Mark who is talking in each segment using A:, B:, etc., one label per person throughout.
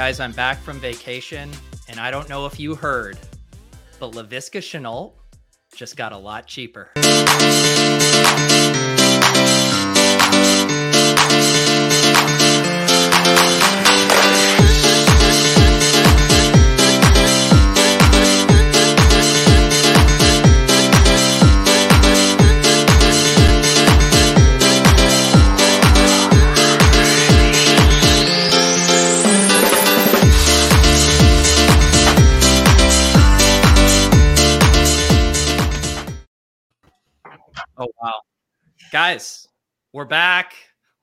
A: Guys, I'm back from vacation, and I don't know if you heard, but Laviska Shenault just got a lot cheaper. Guys, we're back.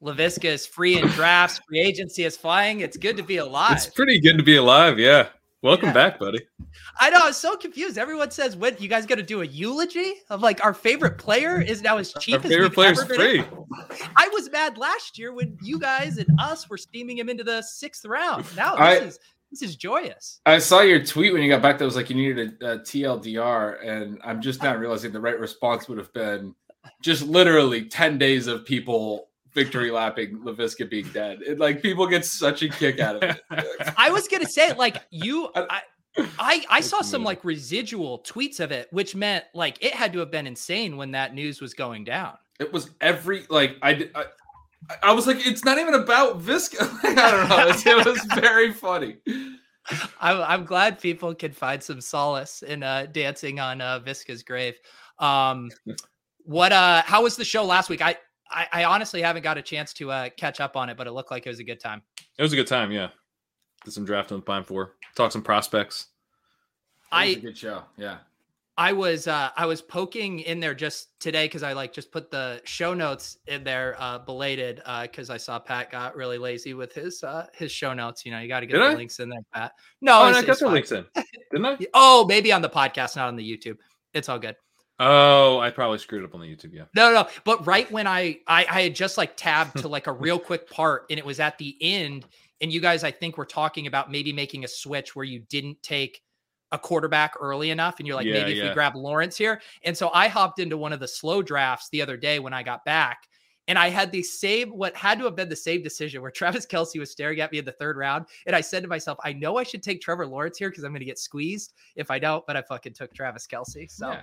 A: Laviska is free in drafts. Free agency is flying. It's good to be alive.
B: It's pretty good to be alive. Yeah. Welcome
A: Yeah.
B: back, buddy.
A: I know. I was so confused. Everyone says, "When you guys got to do a eulogy of like our favorite player is now as cheap
B: Our
A: as
B: favorite player's free.
A: I was mad last year when you guys and us were steaming him into the sixth round. Now this
C: I-
A: is this is joyous.
C: I saw your tweet when you got back that was like you needed a, a TLDR, and I'm just not realizing the right response would have been just literally 10 days of people victory lapping Laviska being dead. It, like people get such a kick out of it.
A: I was gonna say like you.
C: I-
A: I, I, saw some like residual tweets of it, which meant like it had to have been insane when that news was going down.
C: It was every like I I, I was like, it's not even about Viska. Like, I don't know. It was very funny.
A: I'm, I'm glad people can find some solace in uh, dancing on uh, Viska's grave. Um, what? Uh, how was the show last week? I, I, I honestly haven't got a chance to uh, catch up on it, but it looked like it was a good time.
B: It was a good time. Yeah. Did some drafting with Pine Four. Talk some prospects.
C: It was
A: I,
C: a good show. Yeah.
A: I was uh, I was poking in there just today because I like just put the show notes in there uh, belated uh, because I saw Pat got really lazy with his uh, his show notes. You know, you got to get
B: Did
A: the
B: I?
A: links in there, Pat. No,
B: Oh, I got the links in, didn't I?
A: Oh, maybe on the podcast, not on the YouTube. It's all good.
B: Oh, I probably screwed up on the YouTube. Yeah.
A: No, no, but right when I, I I had just like tabbed to like a real quick part, and it was at the end, and you guys I think were talking about maybe making a switch where you didn't take a quarterback early enough, and you're like
B: Yeah,
A: maybe if we grab Lawrence here, and so I hopped into one of the slow drafts the other day when I got back. And I had the same, what had to have been the same decision where Travis Kelce was staring at me in the third round. And I said to myself, I know I should take Trevor Lawrence here because I'm going to get squeezed if I don't, but I fucking took Travis Kelce. So
C: Yeah.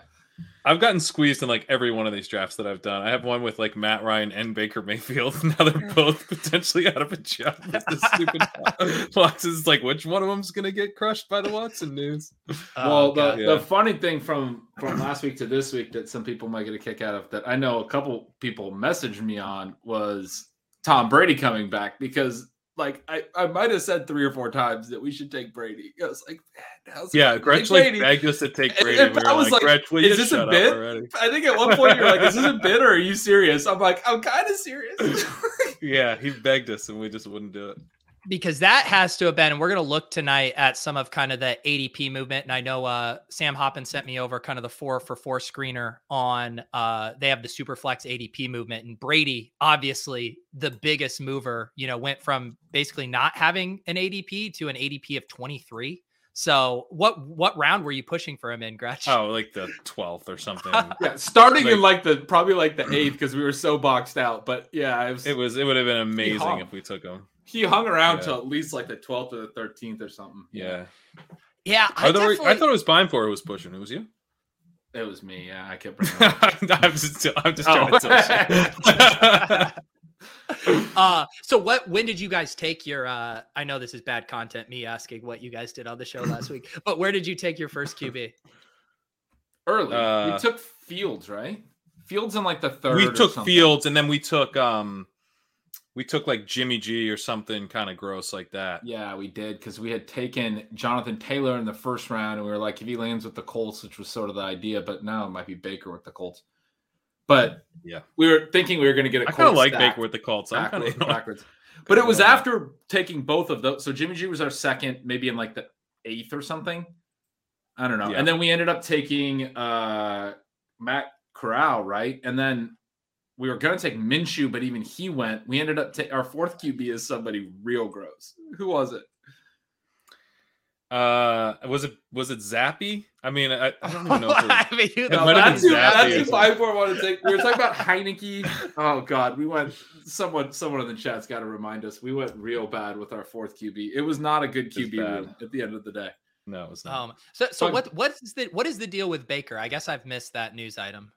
B: I've gotten squeezed in like every one of these drafts that I've done. I have one with like Matt Ryan and Baker Mayfield. Now they're both potentially out of a job. with the stupid Watson's like, which one of them's gonna get crushed by the Watson news?
A: oh,
C: well, the,
B: Yeah.
C: the funny thing from from last week to this week that some people might get a kick out of that I know a couple people messaged me on was Tom Brady coming back because like I, I might have said three or four times that we should take Brady. I was like, how's
B: Yeah, Gretch like
C: Brady?
B: begged us to take Brady.
C: and
B: and we
C: I was
B: like,
C: like, is this a bit? I think at one point you're like, is this a bit or are you serious? I'm like, I'm kind of serious.
B: Yeah, he begged us and we just wouldn't do it.
A: Because that has to have been and we're going to look tonight at some of kind of the adp movement and i know uh sam Hoppen sent me over kind of the four for four screener on uh they have the superflex adp movement and brady obviously the biggest mover you know went from basically not having an adp to an adp of 23 so what what round were you pushing for him in gretch
B: Oh, like the twelfth or something.
C: yeah, starting in
B: Like-
C: like the probably like the eighth because we were so boxed out. But yeah, I was,
B: it was it would have been amazing if we took him.
C: He hung around
B: Yeah.
C: till at least like the twelfth or the thirteenth or something.
B: Yeah.
A: yeah I,
B: I, thought,
A: definitely-
B: I thought it was Pine for it was pushing. It was you.
C: It was me. Yeah, I kept bringing it.
B: I'm just I'm just
C: Oh.
B: trying to tell
A: uh so what when did you guys take your uh i know this is bad content me asking what you guys did on the show last week but where did you take your first qb
C: early.
B: Uh,
C: we took Fields, right? Fields in like the third.
B: we took
C: something.
B: Fields and then we took um we took like Jimmy G or something kind of gross like that.
C: Yeah, we did because we had taken Jonathan Taylor in the first round, and we were like, if he lands with the Colts, which was sort of the idea, but now it might be Baker with the Colts. But
B: Yeah.
C: we were thinking we were going to get a
B: I kind of like Baker with the Colts. I'm kind
C: backwards,
B: of
C: backwards. But it was after taking both of those. So Jimmy G was our second, maybe in like the eighth or something. I don't know.
B: Yeah.
C: And then we ended up taking uh Matt Corral, right? And then we were going to take Minshew, but even he went. We ended up taking our fourth QB is somebody real gross. Who was it?
B: Uh, was it was it Zappe? I mean, I, I don't even know. If it was,
A: I mean, who
B: It
A: the
B: might have
A: fuck
C: that's
B: been
C: who,
A: is
B: Zappe
C: that's
B: or
C: who
B: something.
C: five four want to take. We were talking about Heinicke. Oh God, we went. Someone, someone in the chat's got to remind us. We went real bad with our fourth QB. It was not a good QB room at the end of the day.
B: no, it was not.
A: Um, so so what what is the what is the deal with Baker? I guess I've missed that news item.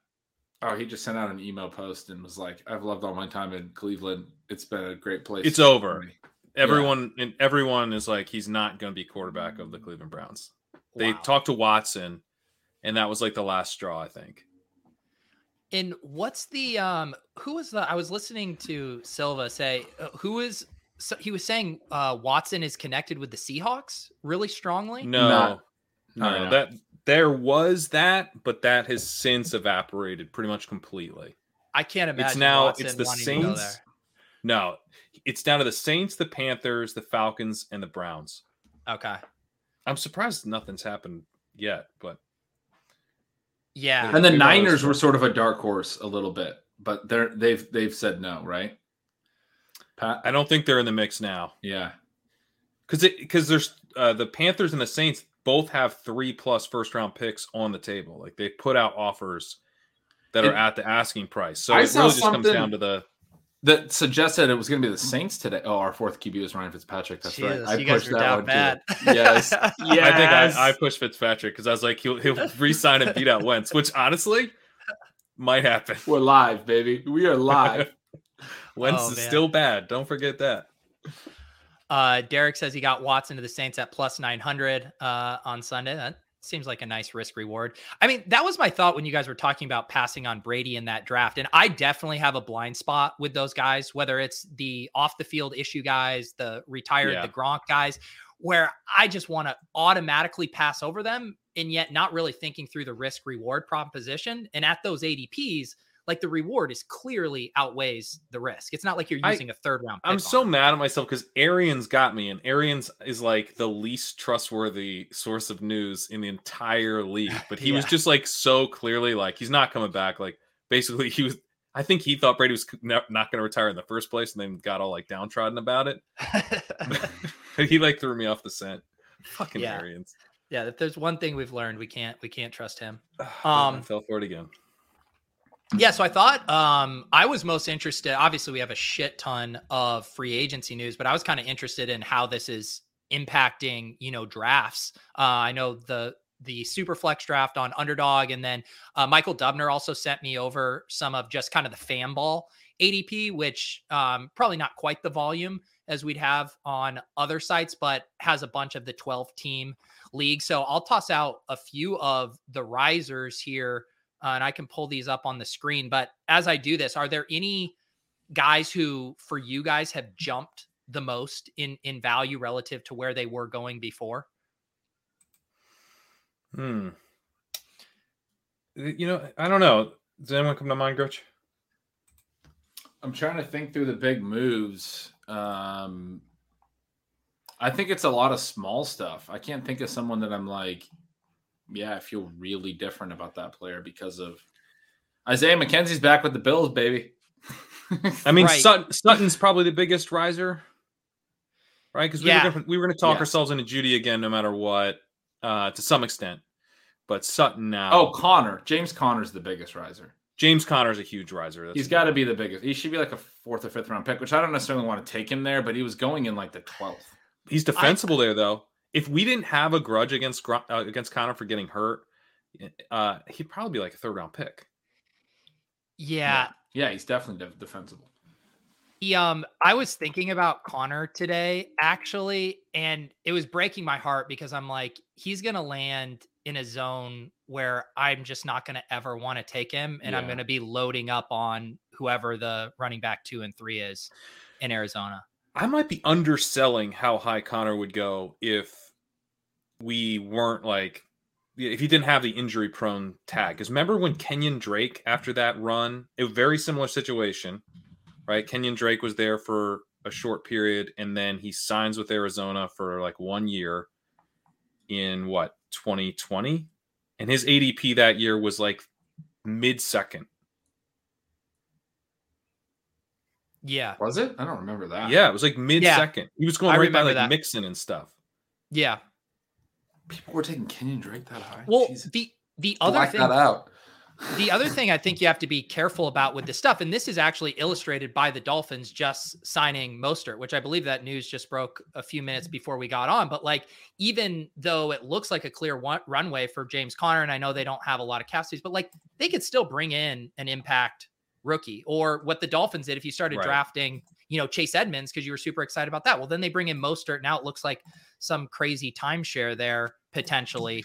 C: Oh, he just sent out an email post and was like, "I've loved all my time in Cleveland. It's been a great place.
B: It's over.
C: me."
B: everyone and everyone is like he's not going to be quarterback of the Cleveland Browns. They
A: Wow.
B: talked to Watson, and that was like the last straw. I think.
A: And what's the um who was the I was listening to Silva say uh, who is so he was saying uh Watson is connected with the Seahawks really strongly.
B: No,
C: Not-
B: no,
C: Oh, yeah.
B: that there was that, but that has since evaporated pretty much completely.
A: I can't imagine.
B: It's now
A: Watson
B: it's the
A: wanting to go
B: Saints. No, it's down to the Saints, the Panthers, the Falcons, and the Browns.
A: Okay.
B: I'm surprised nothing's happened yet, but
A: Yeah.
C: And the Niners were sort of a dark horse a little bit, but they're they've they've said no, right? Pat,
B: I don't think they're in the mix now
C: yeah,
B: because it because there's uh, the Panthers and the Saints both have three plus first round picks on the table. Like they put out offers that are at the asking price. So
C: I
B: it really just comes down to the
C: that suggested it was going to be the Saints today. Oh, our fourth QB is Ryan Fitzpatrick. That's right. I pushed that
A: down
C: one
A: bad.
C: too. Yes,
B: I think I, I pushed Fitzpatrick because I was like he'll he'll re-sign and beat out Wentz, which honestly might happen.
C: We're live, baby. We are live.
B: Wentz
A: Oh,
B: is
A: man.
B: still bad. Don't forget that.
A: Uh, Derek says he got Watson to the Saints at plus 900 uh, on Sunday. That seems like a nice risk reward. I mean, that was my thought when you guys were talking about passing on Brady in that draft. And I definitely have a blind spot with those guys, whether it's the off the field issue guys, the retired,
B: Yeah.
A: the Gronk guys, where I just want to automatically pass over them and yet not really thinking through the risk reward proposition. And at those ADPs, like the reward is clearly outweighs the risk. It's not like you're using a third round.
B: I'm so mad at myself because Arians got me, and Arians is like the least trustworthy source of news in the entire league. But he was just like so clearly like he's not coming back. Like basically, he was. I think he thought Brady was ne- not going to retire in the first place, and then got all like downtrodden about it. he like threw me off the scent. Fucking
A: Yeah.
B: Arians.
A: yeah, if there's one thing we've learned, we can't we can't trust him.
B: Um,
A: Um,
B: fell for it again.
A: Yeah, so I thought um I was most interested. Obviously, we have a shit ton of free agency news, but I was kind of interested in how this is impacting, you know, drafts. Uh, I know the the super flex draft on underdog, and then uh, Michael Dubner also sent me over some of just kind of the Fanball ADP, which um, probably not quite the volume as we'd have on other sites, but has a bunch of the 12 team league. So I'll toss out a few of the risers here uh, and I can pull these up on the screen. But as I do this, are there any guys who, for you guys, have jumped the most in in value relative to where they were going before?
B: Hmm. You know, I don't know. Does anyone come to mind, Gretch?
C: I'm trying to think through the big moves. Um, I think it's a lot of small stuff. I can't think of someone that I'm like, yeah, I feel really different about that player because of Isaiah McKenzie's back with the Bills, baby.
B: I mean,
A: Right.
B: Sutton, Sutton's probably the biggest riser, right? Because we,
A: Yeah.
B: were gonna, we were going to talk
C: Yes.
B: ourselves into Jeudy again, no matter what, uh, to some extent. But Sutton now.
C: oh, Conner. James Conner's the biggest riser.
B: James Conner's a huge riser. That's
C: He's got to be the biggest. He should be like a fourth or fifth round pick, which I don't necessarily want to take him there, but he was going in like the 12th.
B: He's defensible there, though. If we didn't have a grudge against Gro- uh, against Conner for getting hurt, uh, he'd probably be like a third round pick.
A: Yeah.
C: Yeah, he's definitely def- defensible.
A: He, um, I was thinking about Conner today, actually, and it was breaking my heart because I'm like, he's gonna land in a zone where I'm just not gonna ever want to take him, and I'm gonna be loading up on whoever the running back two and three is in Arizona.
B: I might be underselling how high Conner would go if we weren't like if he didn't have the injury prone tag. Because remember when Kenyon Drake after that run, a very similar situation, right? Kenyon Drake was there for a short period and then he signs with Arizona for like one year in what 2020, and his ADP that year was like mid second.
A: Yeah,
C: Was it? I don't remember that.
B: Yeah, it was like mid second. He was going
A: I
B: right by like
A: that.
B: Mixon and stuff.
A: yeah.
C: People were taking Kenyon Drake that high.
A: Well,
C: Jesus.
A: the the other
C: Black
A: thing
C: that out.
A: the other thing I think you have to be careful about with this stuff, and this is actually illustrated by the Dolphins just signing Mostert, which I believe that news just broke a few minutes before we got on. But like, even though it looks like a clear one, runway for James Conner, and I know they don't have a lot of cap space, but like they could still bring in an impact rookie or what the Dolphins did if you started
B: Right.
A: drafting, you know, Chase Edmonds because you were super excited about that. Well, then they bring in Mostert. Now it looks like some crazy timeshare there potentially.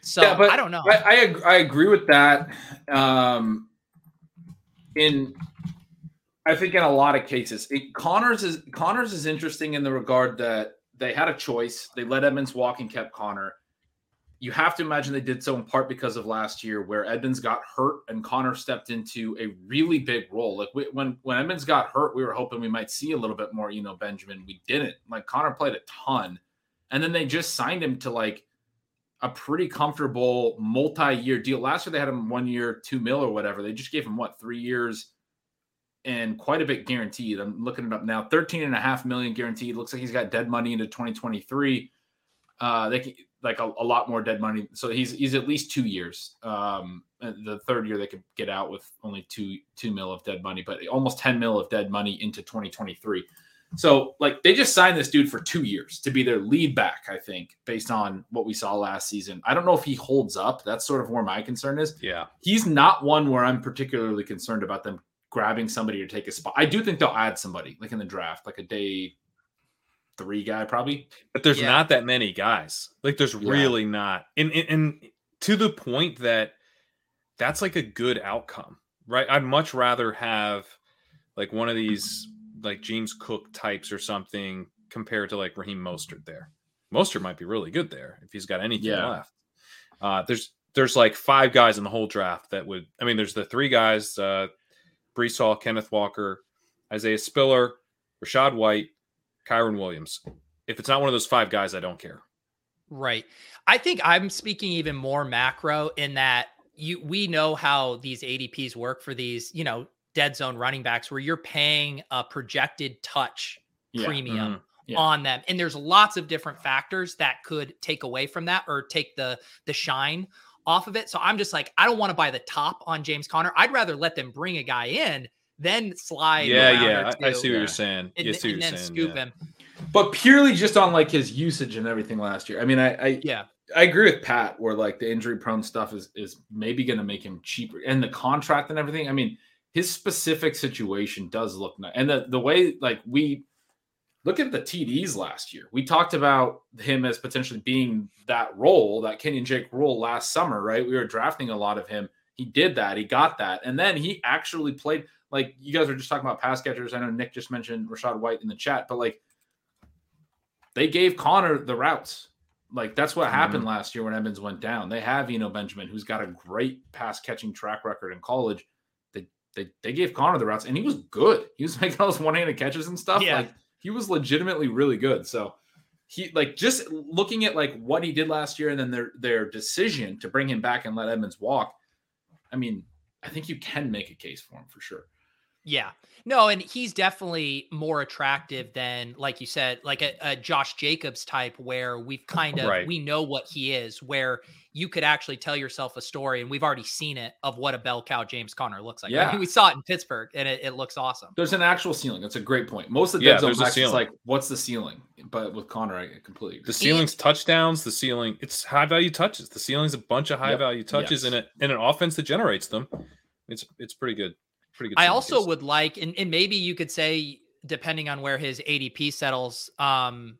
A: So
C: Yeah, but
A: I don't know.
C: I, I ag- I agree with that. Um, in I think in a lot of cases, it, Conners is Conners is interesting in the regard that they had a choice. They let Edmonds walk and kept Conner. You have to imagine they did so in part because of last year, where Edmonds got hurt and Conner stepped into a really big role. Like we, when when Edmonds got hurt, we were hoping we might see a little bit more. You know, Benjamin. We didn't. Like Conner played a ton, and then they just signed him to like a pretty comfortable multi-year deal. Last year they had him one year, two mil or whatever. They just gave him what three years and quite a bit guaranteed. I'm looking it up now. 13 and a half million guaranteed. Looks like he's got dead money into 2023. Uh they can like a, a lot more dead money. So he's he's at least two years. Um the third year they could get out with only two two mil of dead money, but almost 10 mil of dead money into 2023. So like they just signed this dude for two years to be their lead back, I think, based on what we saw last season. I don't know if he holds up. That's sort of where my concern is.
B: Yeah.
C: He's not one where I'm particularly concerned about them grabbing somebody to take a spot. I do think they'll add somebody like in the draft, like a day three guy, probably.
B: But there's
A: Yeah.
B: not that many guys. Like there's
C: Yeah.
B: really not. And, and and to the point that that's like a good outcome, right? I'd much rather have like one of these like James Cook types or something compared to like Raheem Mostert there. Mostert might be really good there if he's got anything
C: Yeah.
B: left. Uh there's there's like five guys in the whole draft that would I mean there's the three guys, uh Breece Hall, Kenneth Walker, Isaiah Spiller, Rachaad White, Kyren Williams. If it's not one of those five guys, I don't care.
A: Right. I think I'm speaking even more macro in that you we know how these ADPs work for these, you know, dead zone running backs where you're paying a projected touch
C: Yeah.
A: premium mm-hmm,
C: Yeah.
A: on them. And there's lots of different factors that could take away from that or take the the shine off of it. So I'm just like, I don't want to buy the top on James Conner. I'd rather let them bring a guy in, then slide.
B: Yeah, yeah, I, I see what you're saying.
A: And,
B: yeah,
A: th-
B: see what
A: and
B: you're
A: then
B: saying.
A: scoop
B: yeah.
A: him.
C: But purely just on like his usage and everything last year. I mean, I I,
A: Yeah.
C: I agree with Pat where like the injury prone stuff is is maybe going to make him cheaper and the contract and everything. I mean, his specific situation does look nice. And the the way like we look at the TDs last year. We talked about him as potentially being that role, that Kenyon Drake role last summer, right? We were drafting a lot of him. He did that. He got that. And then he actually played like you guys were just talking about pass catchers. I know Nick just mentioned Rachaad White in the chat, but like they gave Conner the routes. Like that's what happened mm-hmm. last year when Evans went down. They have Eno Benjamin, who's got a great pass catching track record in college. They they they gave Conner the routes, and he was good. He was making all those one handed catches and stuff.
A: Yeah.
C: Like he was legitimately really good. So he like just looking at like what he did last year, and then their their decision to bring him back and let Edmonds walk. I mean, I think you can make a case for him for sure.
A: Yeah. No, and he's definitely more attractive than, like you said, like a, a Josh Jacobs type, where we've kind of
B: Right.
A: we know what he is, where you could actually tell yourself a story, and we've already seen it of what a bell cow James Conner looks like. I
C: Yeah.
A: mean, we saw it in Pittsburgh, and it, it looks awesome.
C: There's an actual ceiling. That's a great point. Most of the
B: Yeah,
C: dead zone
B: there's a
C: it's
B: ceiling.
C: like, what's the ceiling? But with Conner, I completely agree.
B: The ceiling's touchdowns. The ceiling, it's high value touches. The ceiling's a bunch of high
C: Yep.
B: value touches
C: Yes.
B: in it, in an offense that generates them. It's it's pretty good. Pretty good.
A: I also
B: case.
A: would like, and, and maybe you could say, depending on where his ADP settles, um,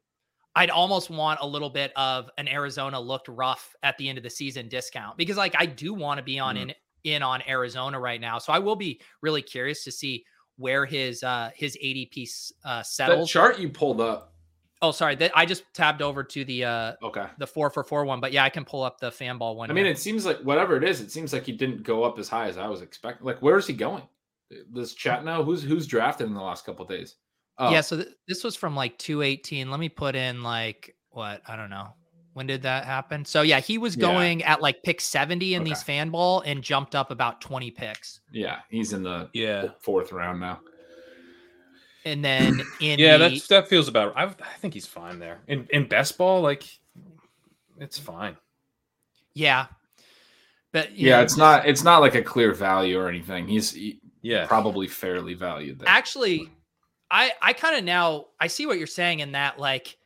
A: I'd almost want a little bit of an Arizona looked rough at the end of the season discount because, like, I do want to be on
C: Mhm.
A: in in on Arizona right now. So I will be really curious to see where his uh his ADP uh
C: That
A: settles.
C: chart you pulled up.
A: oh, sorry, that I just tabbed over to the uh
C: Okay.
A: the four for four one, but yeah, I can pull up the fanball one.
C: I mean,
A: here.
C: it seems like whatever it is, it seems like he didn't go up as high as I was expecting. Like, where is he going? This chat now? Who's who's drafted in the last couple of days? Oh,
A: Yeah, so th- this was from like 218. Let me put in like what? I don't know. When did that happen? So yeah, he was
C: Yeah.
A: going at like pick 70 in these Fanball and jumped up about 20 picks.
C: yeah, he's in the
B: Yeah.
C: fourth round now.
A: And then in
B: Yeah,
A: the,
B: that's that feels about. I, I think he's fine there. In in best ball, like it's fine.
A: Yeah, but
C: Yeah,
A: know,
C: it's not it's not like a clear value or anything. He's he-
B: Yeah.
C: probably fairly valued there.
A: actually i i kind of now i see what you're saying in that like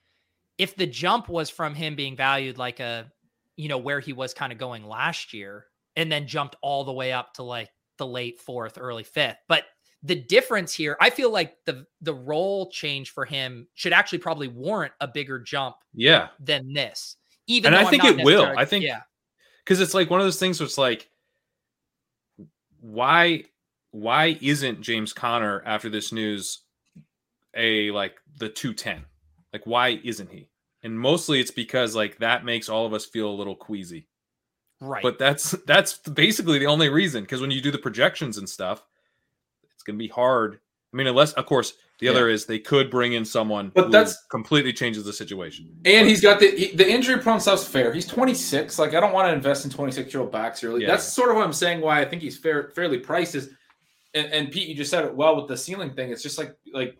A: if the jump was from him being valued like a you know where he was kind of going last year and then jumped all the way up to like the late fourth early fifth but the difference here i feel like the the role change for him should actually probably warrant a bigger jump
B: Yeah.
A: than this even
B: And I think it will. I think-
A: yeah
B: Because it's like one of those things where it's like, why why isn't James Conner after this news a like the 210? Like why isn't he? And mostly it's because like that makes all of us feel a little queasy.
A: right
B: But that's that's basically the only reason. Because when you do the projections and stuff, it's gonna be hard. I mean, unless of course the
C: Yeah.
B: other is they could bring in someone
C: But
B: who
C: that's-
B: completely changes the situation.
C: And he's got the he- the injury prone stuff's fair. He's 26. Like I don't want to invest in 26 year old backs early.
B: Yeah.
C: That's sort of what I'm saying. Why I think he's fair, fairly priced is, and, and Pete, you just said it well with the ceiling thing. It's just like like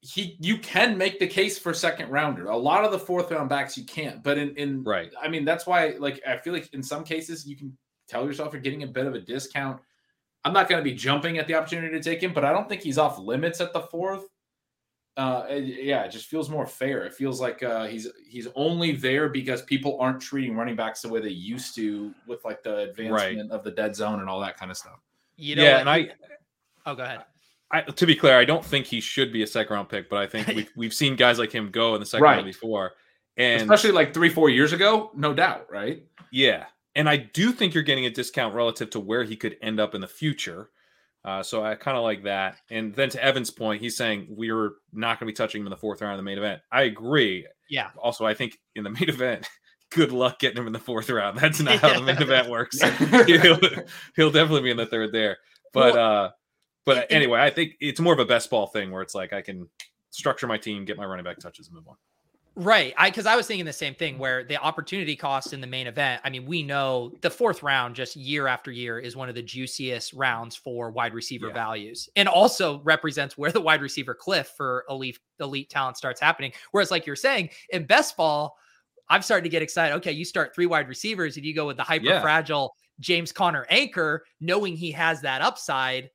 C: he you can make the case for second rounder. A lot of the fourth round backs you can't. But in in
B: Right.
C: I mean that's why like I feel like in some cases you can tell yourself you're getting a bit of a discount. I'm not going to be jumping at the opportunity to take him, but I don't think he's off limits at the fourth uh it- yeah it just feels more fair it feels like uh he's he's only there because people aren't treating running backs the way they used to with like the advancement of the dead zone and all that kind of stuff
A: you know
B: yeah, and I
A: oh go ahead
B: I, to be clear, I don't think he should be a second round pick, but I think we've, we've seen guys like him go in the second
C: Right.
B: round before. And
C: especially like three four years ago no doubt right
B: yeah, and I do think you're getting a discount relative to where he could end up in the future. Uh, so I kind of like that. And then to Evan's point, he's saying we're not going to be touching him in the fourth round of the main event. I agree.
A: yeah
B: Also, I think in the main event, good luck getting him in the fourth round. That's not how the main event works. he'll, he'll definitely be in the third there. But uh but
A: it-
B: anyway, I think it's more of a best ball thing where it's like I can structure my team, get my running back touches, and move on.
A: Right. I because I was thinking the same thing where the opportunity cost in the main event. I mean, we know the fourth round just year after year is one of the juiciest rounds for wide receiver
B: Yeah.
A: values and also represents where the wide receiver cliff for elite elite talent starts happening. Whereas, like you're saying, in best ball, I'm starting to get excited. Okay, you start three wide receivers and you go with the hyper
B: Yeah.
A: fragile James Conner anchor, knowing he has that upside.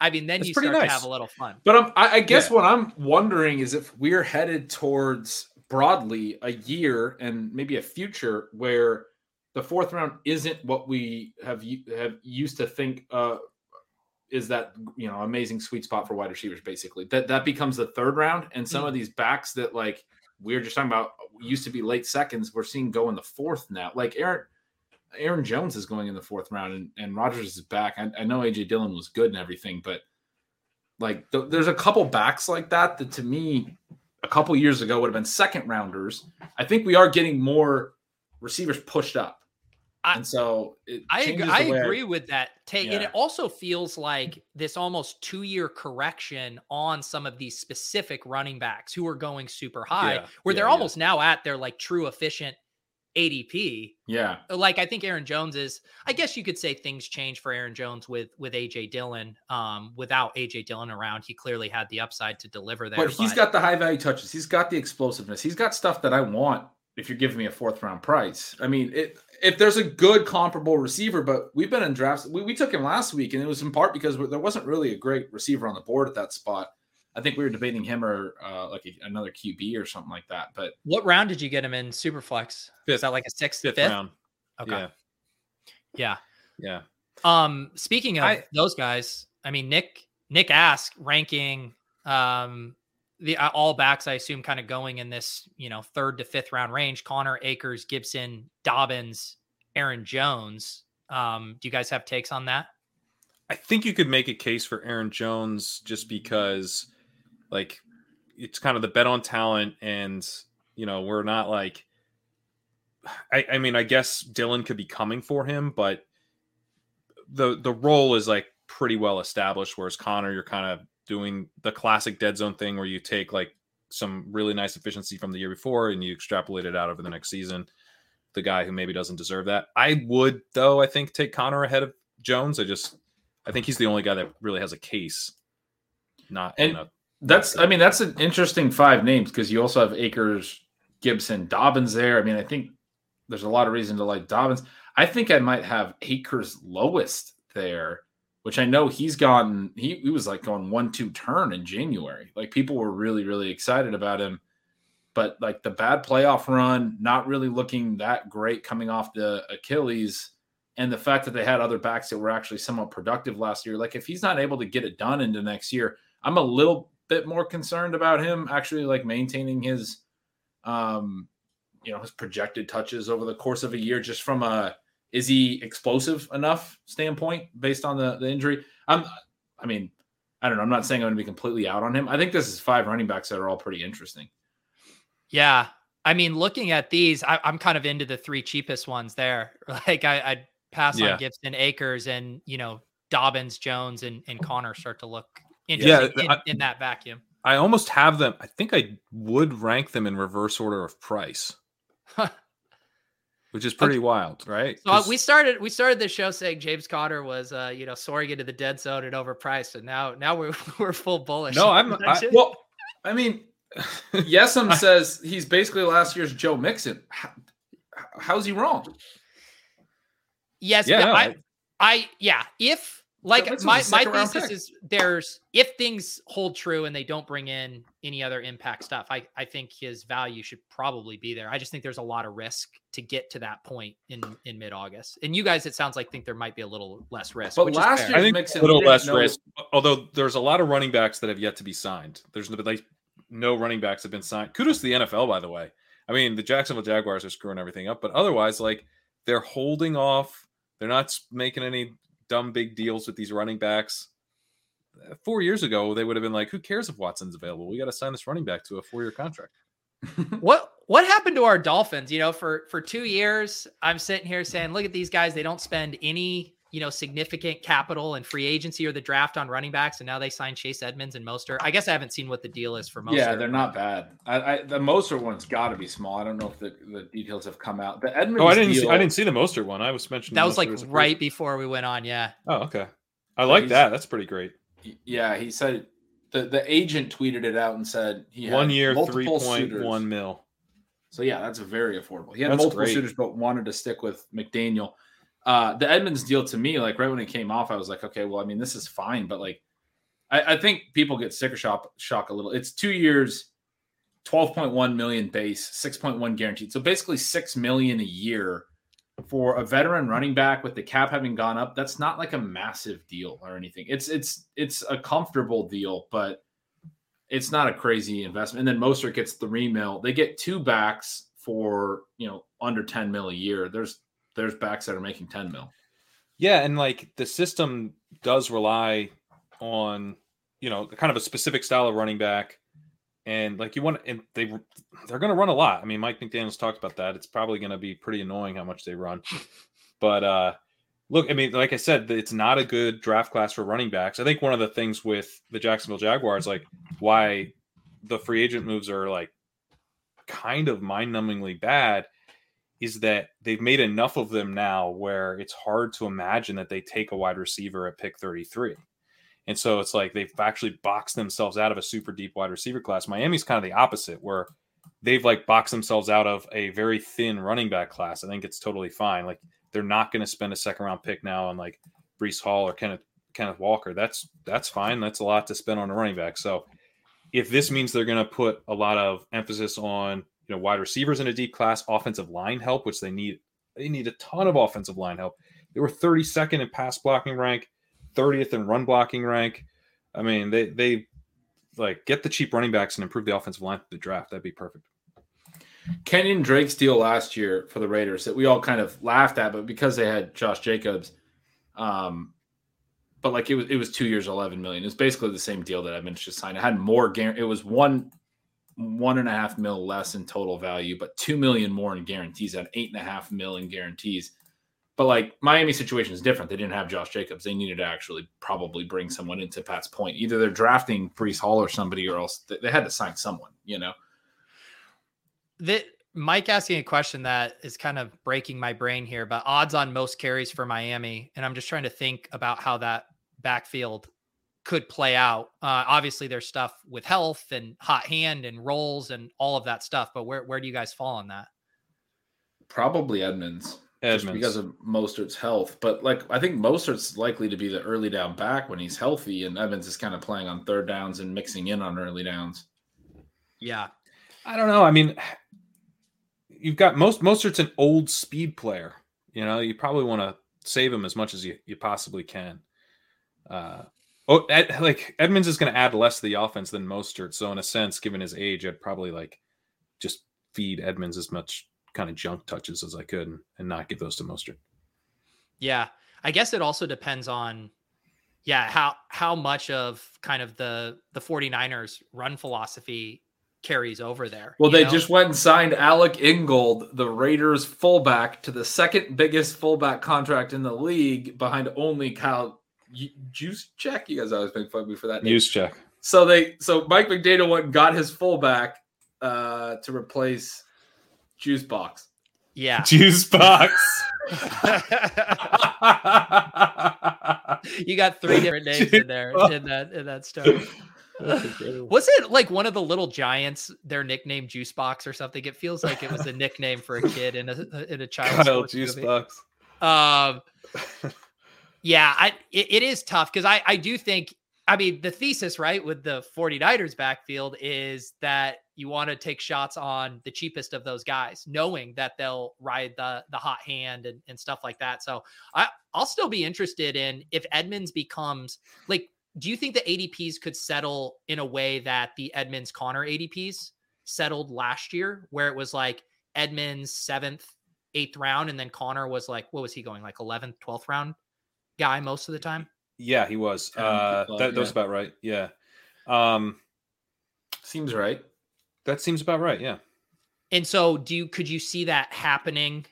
A: I mean, then
B: It's
A: you
B: pretty
A: start to have a little fun.
C: but I'm, I, I guess
B: Yeah.
C: what i'm wondering is if we're headed towards broadly a year and maybe a future where the fourth round isn't what we have have used to think uh is that you know amazing sweet spot for wide receivers basically that that becomes the third round and some of these backs that like we were just talking about used to be late seconds we're seeing go in the fourth now like aaron aaron jones is going in the fourth round and, and rodgers is back. I, I know aj dillon was good and everything but like th- there's a couple backs like that that to me a couple years ago would have been second rounders. I think we are getting more receivers pushed up.
A: I-
C: and so
A: I, I agree with that take, and it also feels like this almost two year correction on some of these specific running backs who are going super high,
B: Yeah,
A: where
B: yeah,
A: they're
B: yeah.
A: almost now at their like true efficient ADP.
C: yeah
A: Like I think Aaron Jones is. I guess you could say things change for Aaron Jones with with AJ Dillon. Um, without AJ Dillon around, he clearly had the upside to deliver there.
C: but he's got the high value touches. He's got the explosiveness. He's got stuff that I want. If you're giving me a fourth round price, I mean, it, if there's a good comparable receiver, but we've been in drafts. We, we took him last week, and it was in part because there wasn't really a great receiver on the board at that spot. I think we were debating him or uh, like a, another QB or something like that. But
A: What round did you get him in Superflex? Is that like a sixth,
B: Fifth,
A: fifth?
B: round.
A: Okay.
B: Yeah.
A: yeah.
B: Yeah.
A: Um, speaking of
B: I-
A: those guys, I mean Nick Nick Ask ranking um the uh, all backs I assume kind of going in this, you know, third to fifth round range, Conner Akers, Gibson, Dobbins, Aaron Jones. Um, do you guys have takes on that?
B: I think you could make a case for Aaron Jones just because, like, it's kind of the bet on talent, and you know we're not like. I, I mean, I guess Dillon could be coming for him, but the the role is like pretty well established. Whereas Conner, you're kind of doing the classic dead zone thing where you take like some really nice efficiency from the year before and you extrapolate it out over the next season. The guy who maybe doesn't deserve that. I would though. I think take Conner ahead of Jones. I just I think he's the only guy that really has a case. Not
C: And-
B: in a,
C: that's, I mean, that's an interesting five names because you also have Akers, Gibson, Dobbins there. I mean, I think there's a lot of reason to like Dobbins. I think I might have Akers lowest there, which I know he's gotten. He, he was like going one two turn in January. Like people were really really excited about him, but like the bad playoff run, not really looking that great coming off the Achilles, and the fact that they had other backs that were actually somewhat productive last year. Like if he's not able to get it done into next year, I'm a little bit more concerned about him actually like maintaining his um you know his projected touches over the course of a year just from a is he explosive enough standpoint based on the, the injury? I'm i mean i don't know. I'm not saying i'm going to be completely out on him. I think this is five running backs that are all pretty interesting.
A: Yeah. I mean looking at these I, am kind of into the three cheapest ones there. Like i i'd pass yeah. on gibson akers and you know dobbins jones and, and conner start to look yeah, in, I, in that vacuum
B: I almost have them. I think I would rank them in reverse order of price, which is pretty okay. wild, right?
A: So uh, we started we started the show saying James Conner was uh, you know soaring into the dead zone and overpriced, and now now we're we're full bullish.
B: No, I'm I,
C: well. I mean, Yesem says he's basically last year's Joe Mixon. How, how's he wrong?
A: Yes, yeah, I, I, I yeah. If like my, my thesis pick. is there's if things hold true and they don't bring in any other impact stuff, I, I think his value should probably be there. I just think there's a lot of risk to get to that point in in mid August. And you guys, it sounds like think there might be a little less risk.
C: But last year,
B: I think a little less know. risk. Although there's a lot of running backs that have yet to be signed. There's no, like no running backs have been signed. Kudos to the NFL, by the way. I mean, the Jacksonville Jaguars are screwing everything up, but otherwise, like they're holding off. They're not making any dumb big deals with these running backs. Uh, four years ago, they would have been like, "Who cares if Watson's available? We got to sign this running back to a four-year contract."
A: what what happened to our Dolphins? You know, for for two years, I'm sitting here saying, "Look at these guys; they don't spend any you know, significant capital and free agency or the draft on running backs, and now they signed Chase Edmonds and Mostert. I guess I haven't seen what the deal is for Mostert.
C: Yeah, they're not bad. I, I, the Mostert one's got to be small. I don't know if the, the details have come out. The Edmonds.
B: Oh, I didn't.
C: Deal,
B: see, I didn't see the Mostert one. I was mentioning
A: that was like right before we went on. Yeah.
B: Oh, okay. I like that. That's pretty great.
C: Yeah, he said the the agent tweeted it out and said
B: he one year three point one mil.
C: So yeah, that's very affordable. He had that's multiple great. suitors, but wanted to stick with McDaniel. Uh, the Edmonds deal to me, like right when it came off, I was like, okay, well, I mean, this is fine, but like, I, I think people get sticker shock shock a little. It's two years, twelve point one million base, six point one guaranteed. So basically six million a year for a veteran running back with the cap having gone up. That's not like a massive deal or anything. It's it's it's a comfortable deal, but it's not a crazy investment. And then Mostert gets three mil. They get two backs for you know under ten mil a year. There's there's backs that are making 10 mil.
B: Yeah, and like the system does rely on, you know, kind of a specific style of running back. And like you want and they they're gonna run a lot. I mean, Mike McDaniels talked about that. It's probably gonna be pretty annoying how much they run. But uh look, I mean, like I said, it's not a good draft class for running backs. I think one of the things with the Jacksonville Jaguars, like why the free agent moves are like kind of mind-numbingly bad is that they've made enough of them now where it's hard to imagine that they take a wide receiver at pick 33. And so it's like they've actually boxed themselves out of a super deep wide receiver class. Miami's kind of the opposite, where they've like boxed themselves out of a very thin running back class. I think it's totally fine. Like they're not going to spend a second round pick now on like Breece Hall or Kenneth Kenneth Walker. That's that's fine. That's a lot to spend on a running back. So if this means they're going to put a lot of emphasis on you know wide receivers in a deep class, offensive line help, which they need. They need a ton of offensive line help. They were 32nd in pass blocking rank, 30th in run blocking rank. I mean, they they like get the cheap running backs and improve the offensive line for the draft. That'd be perfect.
C: Kenyon Drake's deal last year for the Raiders that we all kind of laughed at, but because they had Josh Jacobs, um, but like it was it was two years, eleven million. It's basically the same deal that Edmonds just signed. It had more guarantee. It was one one and a half mil less in total value, but two million more in guarantees at eight and a half mil in guarantees. But like Miami situation is different. They didn't have Josh Jacobs. They needed to actually probably bring someone into Pat's point. Either they're drafting Breece Hall or somebody, or else they had to sign someone. You know.
A: That Mike asking a question that is kind of breaking my brain here, but odds on most carries for Miami, and I'm just trying to think about how that backfield could play out. Uh, obviously, there's stuff with health and hot hand and roles and all of that stuff. But where where do you guys fall on that?
C: Probably Edmonds.
B: Edmonds.
C: Just because of Mostert's health. But like I think Mostert's likely to be the early down back when he's healthy, and Evans is kind of playing on third downs and mixing in on early downs.
A: Yeah.
B: I don't know. I mean, you've got most Mostert's an old speed player. You know, you probably want to save him as much as you, you possibly can. Uh, oh, Ed, like Edmonds is going to add less to the offense than Mostert. So in a sense, given his age, I'd probably like just feed Edmonds as much kind of junk touches as I could and, and not give those to Mostert.
A: Yeah. I guess it also depends on yeah, how how much of kind of the the 49ers run philosophy carries over there.
C: Well, they
A: know?
C: just went and signed Alec Ingold, the Raiders fullback, to the second biggest fullback contract in the league behind only Kyle Ju- Juszczyk. You guys always make fun of me for that.
B: Juice check.
C: So they so Mike McDaniel went and got his fullback uh, to replace Juice Box.
A: yeah.
B: Juice box.
A: you got three different names in there in that in that story. Was it like one of the little giants? Their nickname Juice Box or something? It feels like it was a nickname for a kid in a in a child.
B: Kyle Juice
A: movie.
B: box.
A: Um, yeah, I it, it is tough because I I do think I mean the thesis right with the 49ers backfield is that you want to take shots on the cheapest of those guys, knowing that they'll ride the the hot hand and, and stuff like that. So I I'll still be interested in if Edmonds becomes like. Do you think the ADPs could settle in a way that the Edmonds Conner ADPs settled last year, where it was like Edmonds seventh, eighth round, and then Conner was like, what was he going like 11th, 12th round guy most of the time?
B: Yeah, he was.
C: Ten,
B: Uh,
C: twelve,
B: that, that was about right. Yeah. Um,
C: Seems right.
B: that seems about right. Yeah.
A: And so, do you could you see that happening,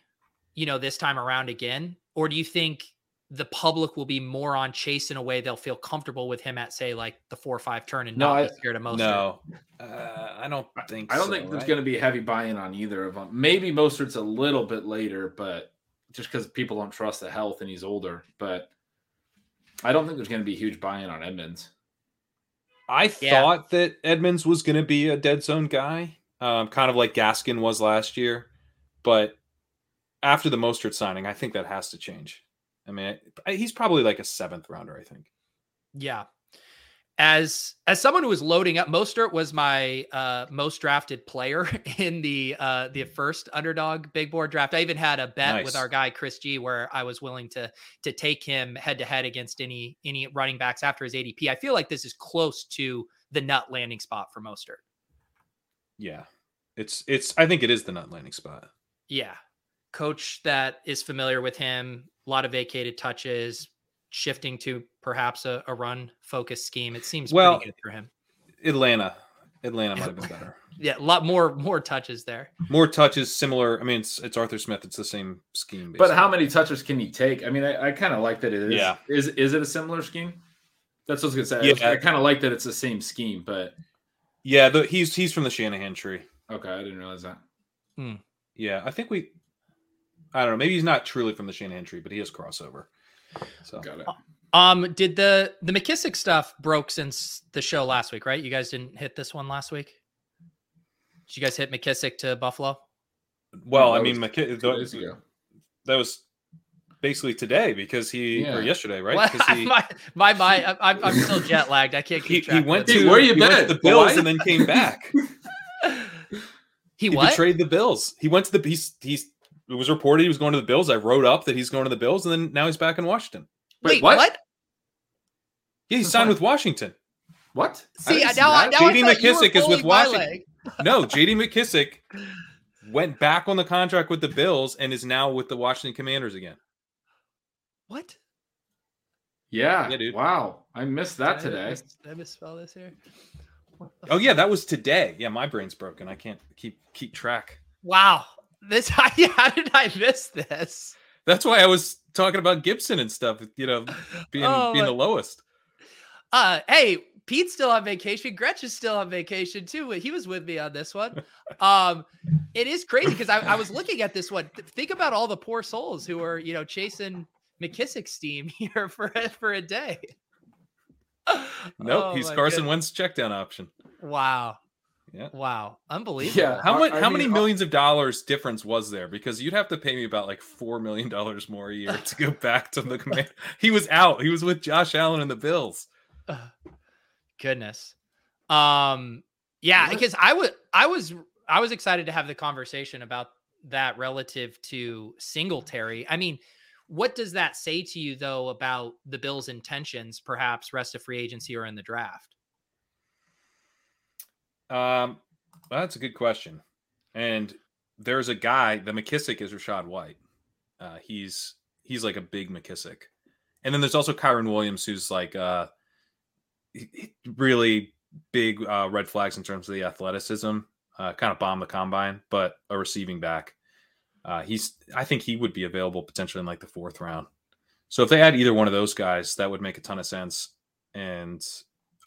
A: you know, this time around again, or do you think the public will be more on Chase in a way they'll feel comfortable with him at say like the four or five turn and
C: No,
A: not
C: I-
A: be scared of most?
B: No, uh, I don't think.
C: I don't
B: so,
C: think there's going to be heavy buy-in on either of them. Maybe Mostert's a little bit later, but just because people don't trust the health and he's older. But I don't think there's going to be huge buy-in on Edmonds.
B: I
A: Yeah.
B: thought that Edmonds was going to be a dead zone guy, um, kind of like Gaskin was last year. But after the Mostert signing, I think that has to change. I mean, I- he's probably like a seventh rounder. I think.
A: Yeah. As as someone who was loading up, Mostert was my uh, most drafted player in the uh, the first underdog big board draft. I even had a bet with our guy Chris G where I was willing to to take him head to head against any any running backs after his ADP. I feel like this is close to the nut landing spot for Mostert.
B: Yeah, it's it's. I think it is the nut landing spot.
A: Yeah. Coach that is familiar with him, a lot of vacated touches, shifting to perhaps a, a run focused scheme. It seems
B: Well,
A: pretty good for him.
B: Atlanta, Atlanta might have been better.
A: Yeah, a lot more more touches there.
B: More touches, similar. I mean, it's it's Arthur Smith. It's the same scheme.
C: But how many touches can he take? I mean, I, I kind of like that it is.
B: Yeah.
C: Is is it a similar scheme? That's what I was gonna say. I
B: Yeah.
C: I, kind of like that it's the same scheme, but
B: Yeah, the, he's he's from the Shanahan tree.
C: okay, I didn't realize that. Hmm.
B: Yeah, I think we. I don't know. Maybe he's not truly from the Shanahan tree, but he has crossover. So
C: Got it.
A: Um, did the the McKissic stuff broke since the show last week, right? You guys didn't hit this one last week. Did you guys hit McKissic to Buffalo?
B: well,
C: That
B: I mean,
C: was
B: McK-
C: Two days ago.
B: that was basically today because he
C: Yeah.
B: or yesterday, right?
A: What?
B: Because he,
A: my my mind, I- I'm, I'm still jet lagged. I can't
B: he,
A: keep
B: he
A: track. of
B: went
A: this.
B: to
C: Dude, where you
B: he
C: been?
B: the Bills
C: Hawaii?
B: and then came back.
A: he
B: he
A: what?
B: betrayed the Bills. He went to the he's he's it was reported he was going to the Bills. I wrote up that he's going to the Bills, and then now he's back in Washington.
C: Wait,
A: Wait,
C: what?
A: what?
B: Yeah, he signed with Washington.
C: What?
A: See, I-
C: see
A: now, I- now I
B: JD
A: you were
B: McKissic is with Washington. No, JD McKissic went back on the contract with the Bills and is now with the Washington Commanders again.
A: What?
C: Yeah,
B: Yeah, dude.
C: Wow, I missed that
A: Did I
C: today.
A: Did I misspell this here?
B: Oh yeah, that was today. Yeah, my brain's broken. I can't keep keep track.
A: Wow. This how, did I miss this?
B: That's why I was talking about Gibson and stuff. You know, being
A: Oh,
B: being the lowest.
A: Uh hey, Pete's still on vacation. Gretchen's still on vacation too. He was with me on this one. Um, it is crazy because I, I was looking at this one. Think about all the poor souls who are, you know, chasing McKissic steam here for for a day.
B: Nope,
A: Oh,
B: he's Carson
A: goodness.
B: Wentz check down option.
A: Wow.
B: Yeah.
A: Wow, unbelievable.
C: Yeah.
B: How much? How many
C: uh,
B: millions of dollars difference was there? Because you'd have to pay me about like four million dollars more a year to go back to the command. He was out. He was with Josh Allen and the Bills.
A: Goodness. Um, yeah,
C: What?
A: because I was, I was, I was excited to have the conversation about that relative to Singletary. I mean, what does that say to you though about the Bills' intentions, perhaps rest of free agency or in the draft?
B: Um, that's a good question. And there's a guy. The McKissic is Rachaad White. Uh, he's he's like a big McKissic. And then there's also Kyren Williams, who's like uh, really big uh, red flags in terms of the athleticism. Uh, kind of bomb the combine, but a receiving back. Uh, he's I think he would be available potentially in like the fourth round. So if they had either one of those guys, that would make a ton of sense. And